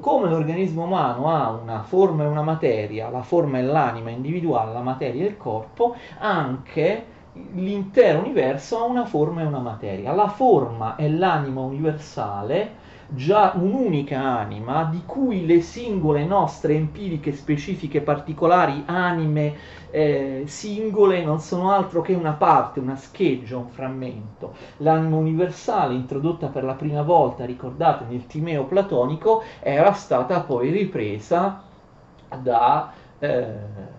Come l'organismo umano ha una forma e una materia, la forma è l'anima individuale, la materia è il corpo, anche l'intero universo ha una forma e una materia. La forma è l'anima universale già un'unica anima di cui le singole nostre empiriche specifiche particolari anime eh, singole non sono altro che una parte, una scheggia, un frammento. L'anima universale introdotta per la prima volta, ricordate, nel Timeo platonico, era stata poi ripresa da eh,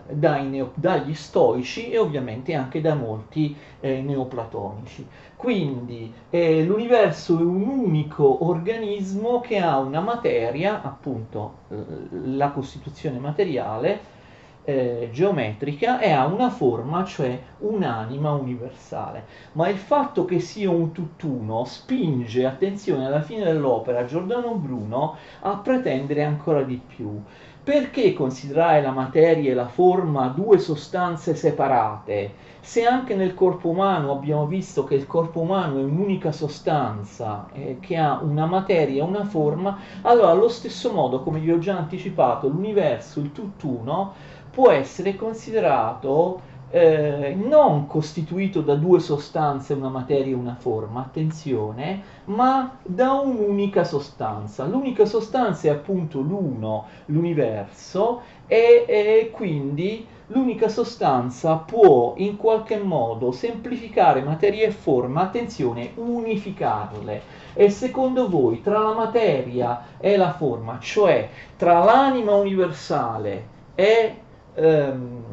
neo, dagli stoici e ovviamente anche da molti eh, neoplatonici. Quindi eh, l'universo è un unico organismo che ha una materia, appunto la costituzione materiale, eh, geometrica e ha una forma, cioè un'anima universale. Ma il fatto che sia un tutt'uno spinge, attenzione, alla fine dell'opera Giordano Bruno a pretendere ancora di più. Perché considerare la materia e la forma due sostanze separate? Se anche nel corpo umano abbiamo visto che il corpo umano è un'unica sostanza eh, che ha una materia e una forma, allora allo stesso modo, come vi ho già anticipato, l'universo, il tutt'uno, può essere considerato eh, non costituito da due sostanze, una materia e una forma, attenzione, ma da un'unica sostanza. L'unica sostanza è appunto l'uno, l'universo, e, e quindi l'unica sostanza può in qualche modo semplificare materia e forma, attenzione, unificarle. E secondo voi tra la materia e la forma, cioè tra l'anima universale e ehm,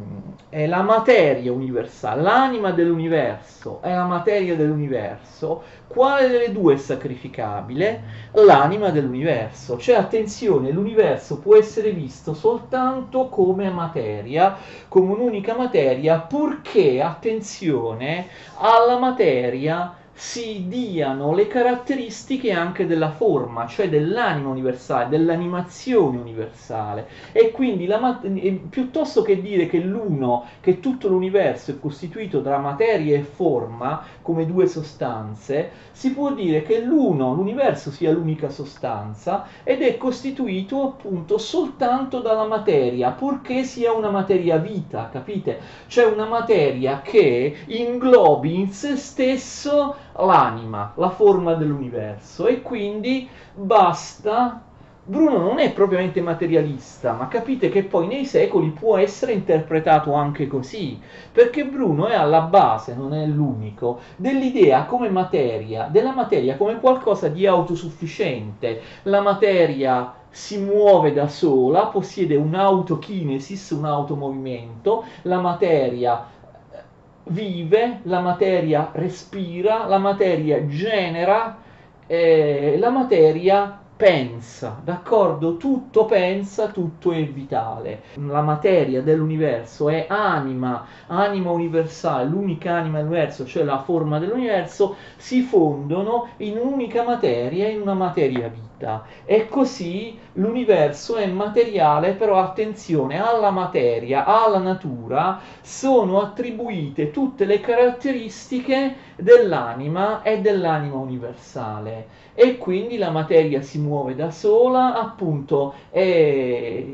è la materia universale, l'anima dell'universo è la materia dell'universo, quale delle due è sacrificabile? L'anima dell'universo. Cioè, attenzione, l'universo può essere visto soltanto come materia, come un'unica materia, purché, attenzione, alla materia si diano le caratteristiche anche della forma, cioè dell'anima universale, dell'animazione universale. E quindi la, piuttosto che dire che l'uno, che tutto l'universo è costituito da materia e forma, come due sostanze, si può dire che l'uno, l'universo sia l'unica sostanza ed è costituito appunto soltanto dalla materia, purché sia una materia vita, capite? Cioè una materia che inglobi in se stesso l'anima, la forma dell'universo. E quindi basta. Bruno non è propriamente materialista, ma capite che poi nei secoli può essere interpretato anche così, perché Bruno è alla base, non è l'unico, dell'idea come materia, della materia come qualcosa di autosufficiente. La materia si muove da sola, possiede un'autokinesis, un automovimento, la materia vive, la materia respira, la materia genera, eh, la materia pensa, d'accordo? Tutto pensa, tutto è vitale. La materia dell'universo è anima, anima universale, l'unica anima dell'universo, cioè la forma dell'universo, si fondono in un'unica materia, in una materia vita. E così l'universo è materiale, però attenzione, alla materia, alla natura sono attribuite tutte le caratteristiche dell'anima e dell'anima universale e quindi la materia si muove da sola, appunto è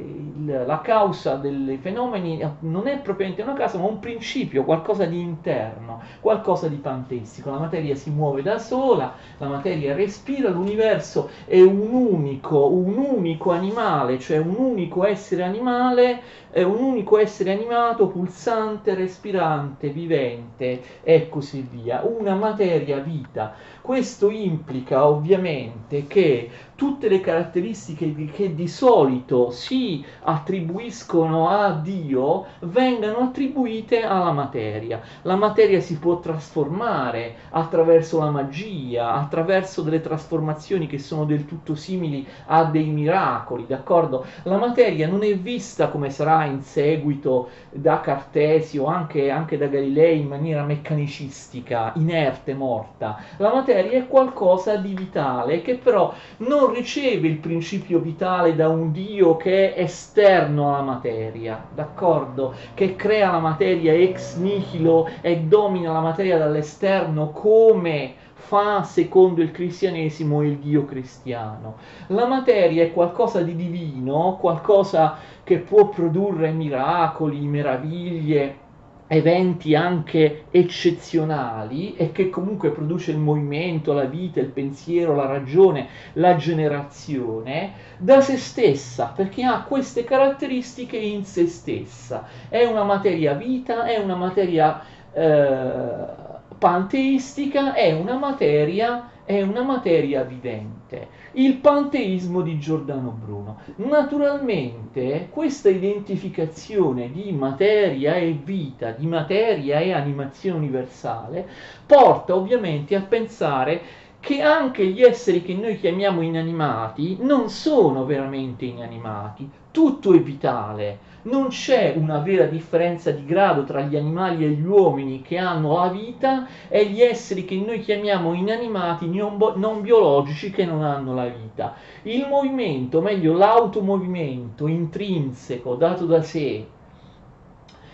la causa dei fenomeni non è propriamente una causa, ma un principio, qualcosa di interno, qualcosa di panteistico. La materia si muove da sola, la materia respira, l'universo è un unico, un unico animale, cioè un unico essere animale, è un unico essere animato, pulsante, respirante, vivente e così via, una materia vita. Questo implica ovviamente che tutte le caratteristiche che di solito si attribuiscono a Dio vengano attribuite alla materia. La materia si può trasformare attraverso la magia, attraverso delle trasformazioni che sono del tutto simili a dei miracoli, d'accordo? La materia non è vista come sarà in seguito da Cartesio, anche, anche da Galilei in maniera meccanicistica, inerte, morta. La materia è qualcosa di vitale che però non riceve il principio vitale da un Dio che è esterno alla materia, d'accordo? Che crea la materia ex nihilo e domina la materia dall'esterno come fa secondo il cristianesimo il Dio cristiano. La materia è qualcosa di divino, qualcosa che può produrre miracoli, meraviglie, eventi anche eccezionali e che comunque produce il movimento, la vita, il pensiero, la ragione, la generazione, da se stessa, perché ha queste caratteristiche in se stessa. È una materia vita, è una materia eh, panteistica, è una materia, è una materia vivente il panteismo di Giordano Bruno. Naturalmente questa identificazione di materia e vita, di materia e animazione universale, porta ovviamente a pensare che anche gli esseri che noi chiamiamo inanimati non sono veramente inanimati, tutto è vitale, non c'è una vera differenza di grado tra gli animali e gli uomini che hanno la vita e gli esseri che noi chiamiamo inanimati non, biologici che non hanno la vita. Il movimento, meglio l'automovimento intrinseco dato da sé,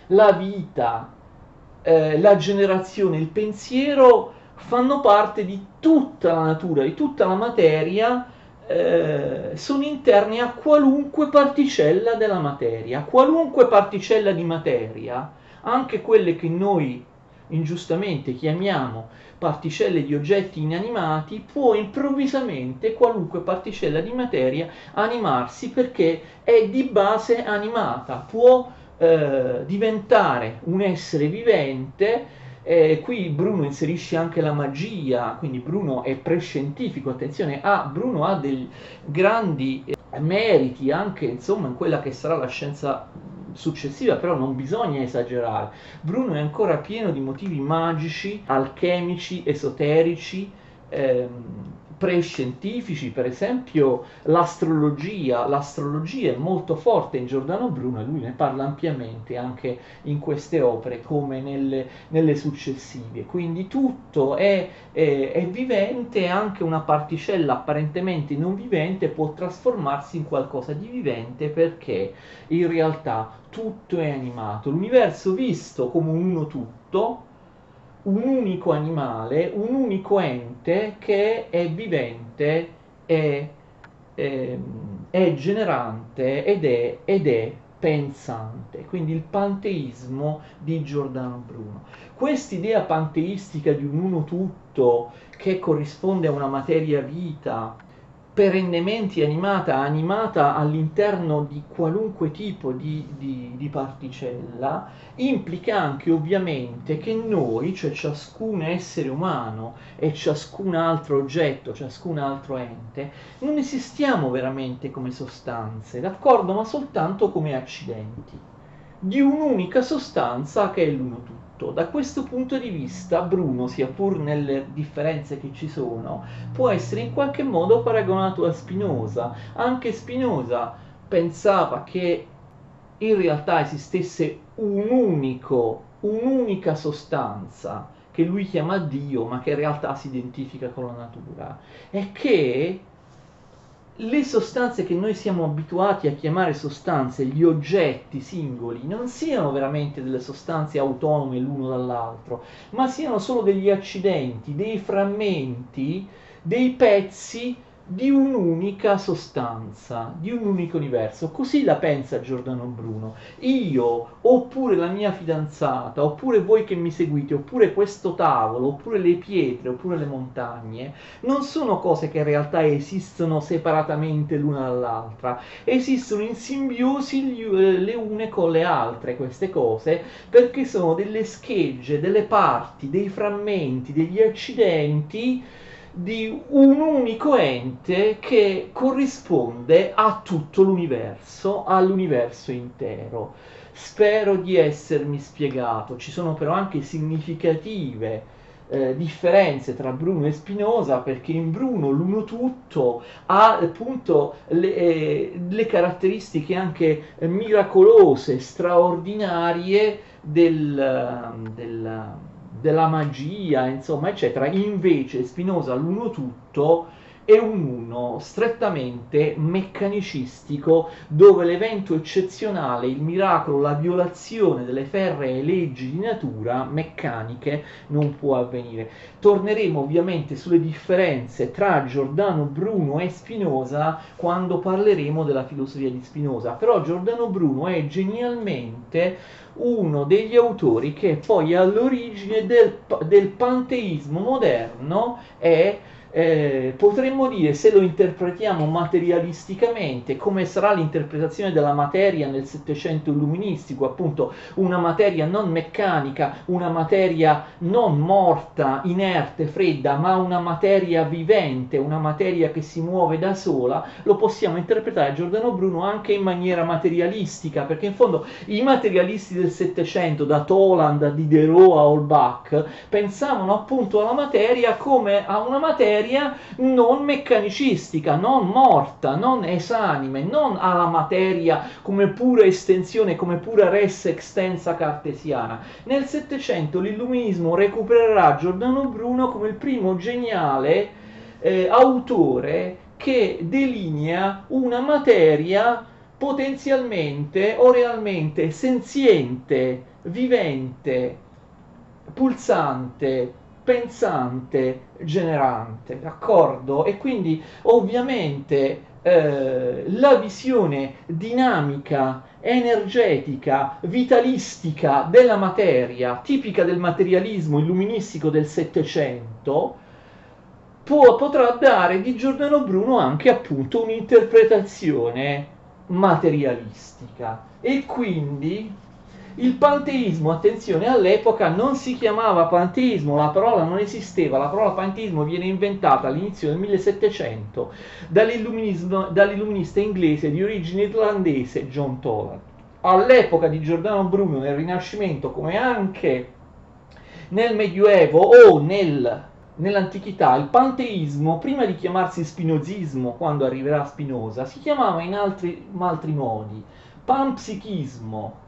la vita, eh, la generazione, il pensiero fanno parte di tutta la natura, di tutta la materia eh, sono interni a qualunque particella della materia. Qualunque particella di materia anche quelle che noi ingiustamente chiamiamo particelle di oggetti inanimati, può improvvisamente qualunque particella di materia animarsi perché è di base animata, può eh, diventare un essere vivente. Eh, qui Bruno inserisce anche la magia, quindi Bruno è prescientifico, attenzione, ha, Bruno ha dei grandi eh, meriti anche insomma in quella che sarà la scienza successiva, però non bisogna esagerare. Bruno è ancora pieno di motivi magici, alchemici, esoterici, ehm, prescientifici, per esempio l'astrologia, l'astrologia è molto forte in Giordano Bruno e lui ne parla ampiamente anche in queste opere come nelle, nelle successive, quindi tutto è, è, è vivente anche una particella apparentemente non vivente può trasformarsi in qualcosa di vivente perché in realtà tutto è animato, l'universo visto come un uno tutto un unico animale, un unico ente che è vivente, è, è, è generante ed è, ed è pensante, quindi il panteismo di Giordano Bruno. Quest'idea panteistica di un uno tutto che corrisponde a una materia vita, perennemente animata, animata all'interno di qualunque tipo di, di, di, particella, implica anche ovviamente che noi, cioè ciascun essere umano e ciascun altro oggetto, ciascun altro ente, non esistiamo veramente come sostanze, d'accordo, ma soltanto come accidenti di un'unica sostanza che è l'uno tutto tutto. Da questo punto di vista Bruno, sia pur nelle differenze che ci sono, può essere in qualche modo paragonato a Spinoza. Anche Spinoza pensava che in realtà esistesse un unico, un'unica sostanza che lui chiama Dio, ma che in realtà si identifica con la natura, e che le sostanze che noi siamo abituati a chiamare sostanze, gli oggetti singoli, non siano veramente delle sostanze autonome l'uno dall'altro, ma siano solo degli accidenti, dei frammenti, dei pezzi di un'unica sostanza, di un unico universo. Così la pensa Giordano Bruno. Io, oppure la mia fidanzata, oppure voi che mi seguite, oppure questo tavolo, oppure le pietre, oppure le montagne, non sono cose che in realtà esistono separatamente l'una dall'altra, esistono in simbiosi eh, le une con le altre queste cose, perché sono delle schegge, delle parti, dei frammenti, degli accidenti di un unico ente che corrisponde a tutto l'universo, all'universo intero. Spero di essermi spiegato, ci sono però anche significative eh, differenze tra Bruno e Spinoza perché in Bruno l'uno tutto ha appunto le, eh, le caratteristiche anche eh, miracolose, straordinarie del, del della magia, insomma, eccetera. Invece Spinoza l'uno tutto è un uno strettamente meccanicistico dove l'evento eccezionale, il miracolo, la violazione delle ferree leggi di natura meccaniche non può avvenire. Torneremo ovviamente sulle differenze tra Giordano Bruno e Spinoza quando parleremo della filosofia di Spinoza, però Giordano Bruno è genialmente uno degli autori che poi all'origine del, del panteismo moderno è eh, potremmo dire, se lo interpretiamo materialisticamente, come sarà l'interpretazione della materia nel Settecento illuministico, appunto una materia non meccanica, una materia non morta, inerte, fredda, ma una materia vivente, una materia che si muove da sola, lo possiamo interpretare Giordano Bruno anche in maniera materialistica, perché in fondo i materialisti del Settecento, da Toland a Diderot a Holbach, pensavano appunto alla materia come a una materia materia non meccanicistica, non morta, non esanime, non alla materia come pura estensione, come pura res extensa cartesiana. Nel Settecento l'illuminismo recupererà Giordano Bruno come il primo geniale eh, autore che delinea una materia potenzialmente o realmente senziente, vivente, pulsante, pensante, generante, d'accordo? E quindi ovviamente eh, la visione dinamica, energetica, vitalistica della materia, tipica del materialismo illuministico del Settecento, può, potrà dare di Giordano Bruno anche appunto un'interpretazione materialistica e quindi il panteismo, attenzione, all'epoca non si chiamava panteismo, la parola non esisteva, la parola panteismo viene inventata all'inizio del 1700 dall'illuminista inglese di origine irlandese John Toland. All'epoca di Giordano Bruno nel Rinascimento, come anche nel Medioevo o nel nell'antichità il panteismo, prima di chiamarsi spinozismo, quando arriverà Spinoza, si chiamava in altri, in altri modi panpsichismo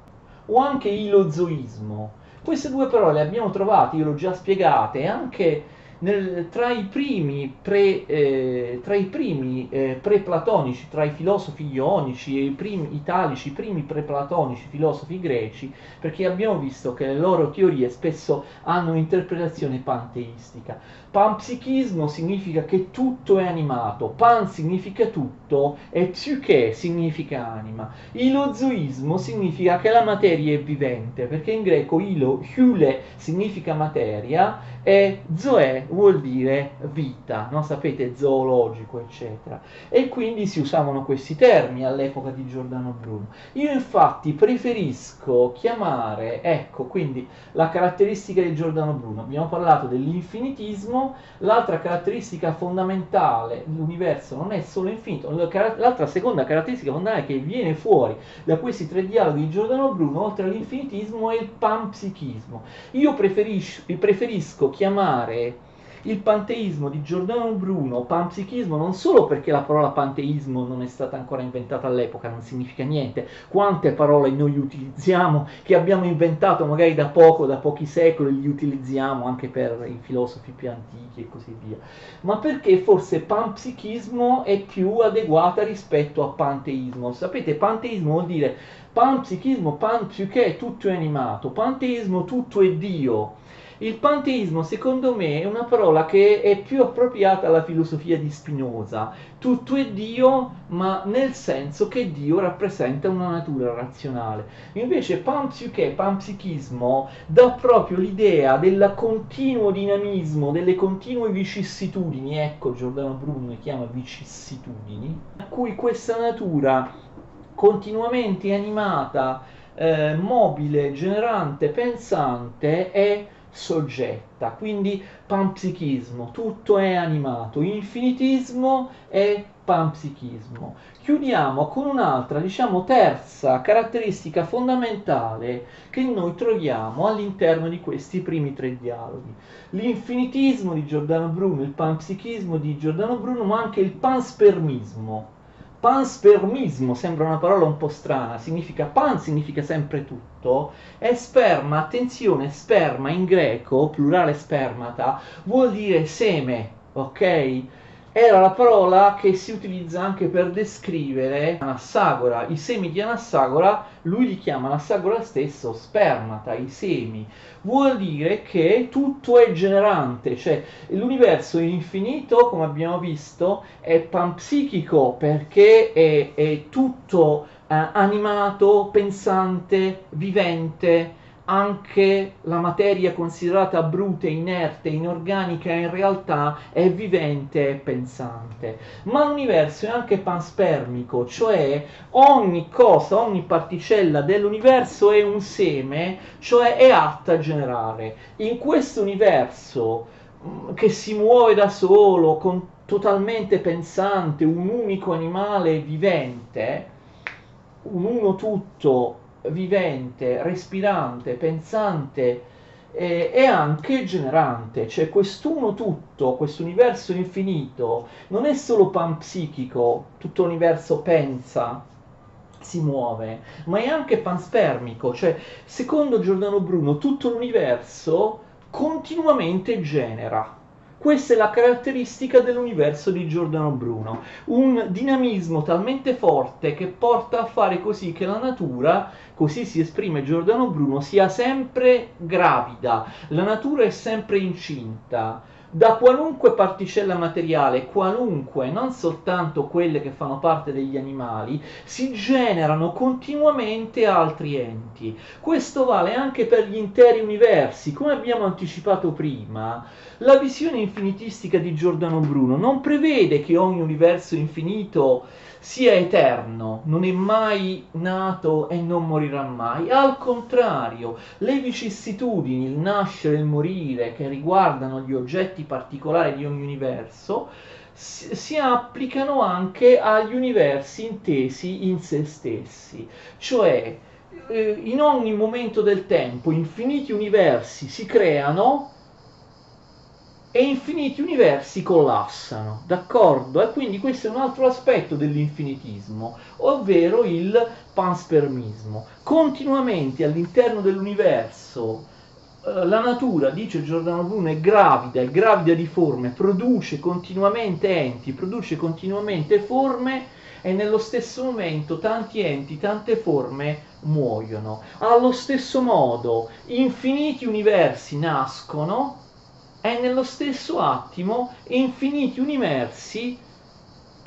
o anche ilozoismo. Queste due parole le abbiamo trovate, io l'ho già spiegate, anche nel, tra i primi, pre, eh, tra i primi eh, preplatonici, tra i filosofi ionici e i primi italici, i primi preplatonici filosofi greci, perché abbiamo visto che le loro teorie spesso hanno un'interpretazione panteistica. Panpsichismo significa che tutto è animato, pan significa tutto e psyche significa anima. Ilozoismo significa che la materia è vivente, perché in greco ilo, hyule significa materia e zoe vuol dire vita, no? sapete, zoologico, eccetera. E quindi si usavano questi termini all'epoca di Giordano Bruno. Io infatti preferisco chiamare, ecco, quindi la caratteristica di Giordano Bruno, abbiamo parlato dell'infinitismo, l'altra caratteristica fondamentale dell'universo non è solo infinito, l'altra seconda caratteristica fondamentale che viene fuori da questi tre dialoghi di Giordano Bruno, oltre all'infinitismo, è il panpsichismo. Io preferisco chiamare il panteismo di Giordano Bruno, panpsichismo, non solo perché la parola panteismo non è stata ancora inventata all'epoca, non significa niente, quante parole noi utilizziamo, che abbiamo inventato magari da poco, da pochi secoli, li utilizziamo anche per i filosofi più antichi e così via, ma perché forse panpsichismo è più adeguata rispetto a panteismo. Sapete, panteismo vuol dire panpsichismo, panpsyche, tutto è animato, panteismo, tutto è Dio. Il panteismo, secondo me, è una parola che è più appropriata alla filosofia di Spinoza. Tutto è Dio, ma nel senso che Dio rappresenta una natura razionale. Invece panpsyche, panpsichismo, dà proprio l'idea del continuo dinamismo, delle continue vicissitudini, ecco Giordano Bruno le chiama vicissitudini, a cui questa natura continuamente animata, eh, mobile, generante, pensante è soggetta, quindi panpsichismo, tutto è animato, infinitismo è panpsichismo. Chiudiamo con un'altra, diciamo terza caratteristica fondamentale che noi troviamo all'interno di questi primi tre dialoghi. L'infinitismo di Giordano Bruno, il panpsichismo di Giordano Bruno, ma anche il panspermismo panspermismo sembra una parola un po' strana, significa pan significa sempre tutto, e sperma, attenzione, sperma in greco, plurale spermata, vuol dire seme, ok? Era la parola che si utilizza anche per descrivere Anassagora. I semi di Anassagora, lui li chiama Anassagora stesso spermata, i semi. Vuol dire che tutto è generante, cioè l'universo infinito, come abbiamo visto, è panpsichico perché è, è tutto eh, animato, pensante, vivente anche la materia considerata bruta, inerte, inorganica in realtà è vivente e pensante. Ma l'universo è anche panspermico, cioè ogni cosa, ogni particella dell'universo è un seme, cioè è atta a generare. In questo universo mm, che si muove da solo, con, totalmente pensante, un unico animale vivente, un uno tutto vivente, respirante, pensante e anche generante, cioè quest'uno tutto, questo universo infinito, non è solo panpsichico, tutto l'universo pensa, si muove, ma è anche panspermico, cioè secondo Giordano Bruno tutto l'universo continuamente genera. Questa è la caratteristica dell'universo di Giordano Bruno, un dinamismo talmente forte che porta a fare così che la natura, così si esprime Giordano Bruno, sia sempre gravida, la natura è sempre incinta. Da qualunque particella materiale, qualunque, non soltanto quelle che fanno parte degli animali, si generano continuamente altri enti. Questo vale anche per gli interi universi. Come abbiamo anticipato prima, la visione infinitistica di Giordano Bruno non prevede che ogni universo infinito sia eterno, non è mai nato e non morirà mai. Al contrario, le vicissitudini, il nascere e il morire che riguardano gli oggetti particolari di ogni universo, si, applicano anche agli universi intesi in se stessi. Cioè, eh, in ogni momento del tempo, infiniti universi si creano e infiniti universi collassano, d'accordo? E quindi questo è un altro aspetto dell'infinitismo, ovvero il panspermismo. Continuamente all'interno dell'universo eh, la natura, dice Giordano Bruno, è gravida, è gravida di forme, produce continuamente enti, produce continuamente forme e nello stesso momento tanti enti, tante forme muoiono. Allo stesso modo, infiniti universi nascono e nello stesso attimo infiniti universi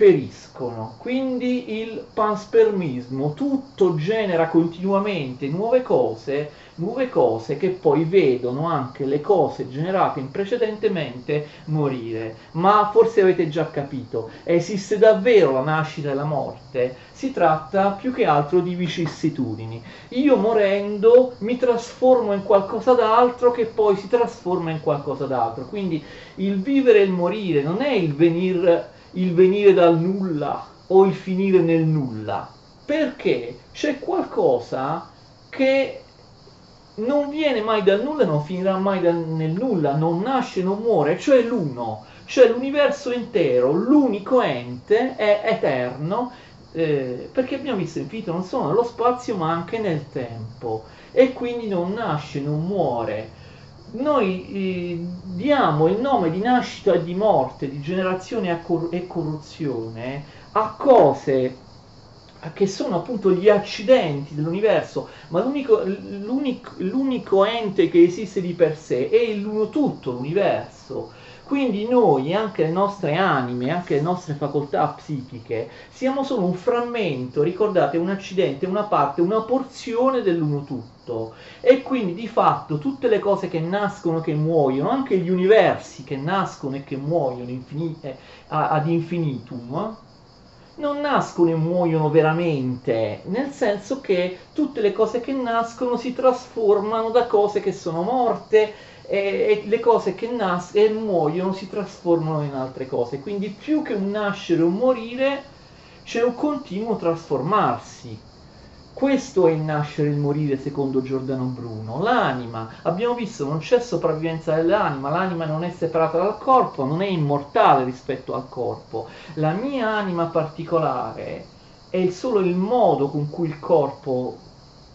periscono. Quindi il panspermismo, tutto genera continuamente nuove cose, nuove cose che poi vedono anche le cose generate precedentemente morire. Ma forse avete già capito, esiste davvero la nascita e la morte, si tratta più che altro di vicissitudini. Io morendo mi trasformo in qualcosa d'altro che poi si trasforma in qualcosa d'altro. Quindi il vivere e il morire non è il venire il venire dal nulla o il finire nel nulla, perché c'è qualcosa che non viene mai dal nulla non finirà mai dal, nel nulla, non nasce, non muore, cioè l'uno, cioè l'universo intero, l'unico ente è eterno, eh, perché abbiamo visto infinito non solo nello spazio ma anche nel tempo. E quindi non nasce, non muore noi eh, diamo il nome di nascita e di morte, di generazione e corruzione a cose che sono appunto gli accidenti dell'universo, ma l'unico, l'unico, l'unico ente che esiste di per sé è l'uno tutto, l'universo. Quindi noi, anche le nostre anime, anche le nostre facoltà psichiche, siamo solo un frammento, ricordate, un accidente, una parte, una porzione dell'uno tutto. E quindi di fatto tutte le cose che nascono e che muoiono, anche gli universi che nascono e che muoiono infin- eh, ad infinitum, non nascono e muoiono veramente, nel senso che tutte le cose che nascono si trasformano da cose che sono morte e, e le cose che nascono e muoiono si trasformano in altre cose. Quindi più che un nascere o un morire c'è un continuo trasformarsi. Questo è il nascere e il morire secondo Giordano Bruno. L'anima, abbiamo visto, non c'è sopravvivenza dell'anima, l'anima non è separata dal corpo, non è immortale rispetto al corpo. La mia anima particolare è solo il modo con cui il corpo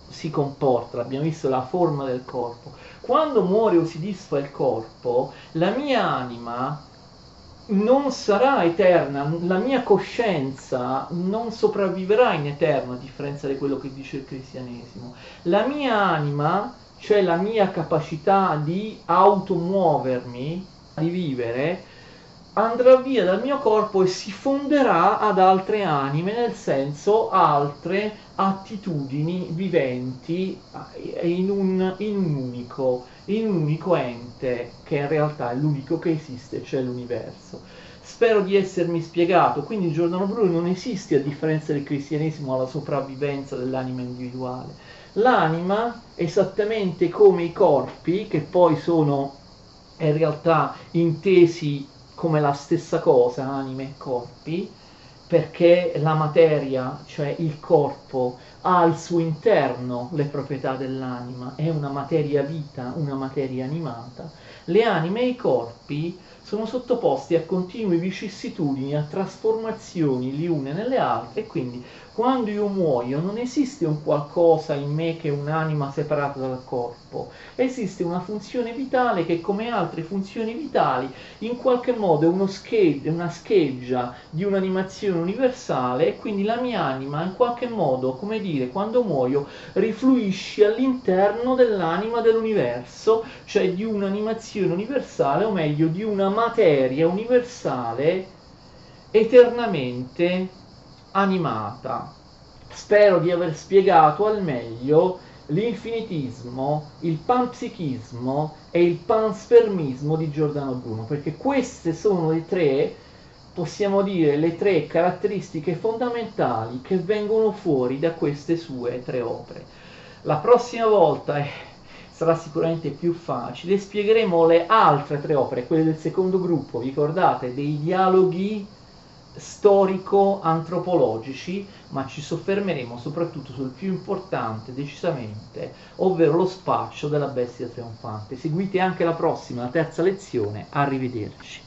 si comporta, abbiamo visto la forma del corpo. Quando muore o si disfa il corpo, la mia anima non sarà eterna, la mia coscienza non sopravviverà in eterno, a differenza di quello che dice il cristianesimo. La mia anima, cioè la mia capacità di automuovermi, di vivere, andrà via dal mio corpo e si fonderà ad altre anime, nel senso altre attitudini viventi eh, in un, in un, unico, in un unico ente che in realtà è l'unico che esiste, cioè l'universo. Spero di essermi spiegato, quindi Giordano Bruno non esiste a differenza del cristianesimo la sopravvivenza dell'anima individuale. L'anima, esattamente come i corpi, che poi sono in realtà intesi come la stessa cosa, anime e corpi, perché la materia, cioè il corpo, ha al suo interno le proprietà dell'anima, è una materia vita, una materia animata, le anime e i corpi sono sottoposti a continue vicissitudini, a trasformazioni le une nelle altre e quindi quando io muoio non esiste un qualcosa in me che è un'anima separata dal corpo, esiste una funzione vitale che come altre funzioni vitali in qualche modo è scheggia, una scheggia di un'animazione universale e quindi la mia anima in qualche modo, come dire, quando muoio rifluisce all'interno dell'anima dell'universo, cioè di un'animazione universale o meglio di una materia universale eternamente animata. Spero di aver spiegato al meglio l'infinitismo, il panpsichismo e il panspermismo di Giordano Bruno, perché queste sono le tre, possiamo dire, le tre caratteristiche fondamentali che vengono fuori da queste sue tre opere. La prossima volta eh, sarà sicuramente più facile, spiegheremo le altre tre opere, quelle del secondo gruppo, vi ricordate, dei dialoghi storico-antropologici, ma ci soffermeremo soprattutto sul più importante, decisamente, ovvero lo spaccio della bestia trionfante. Seguite anche la prossima, la terza lezione. Arrivederci.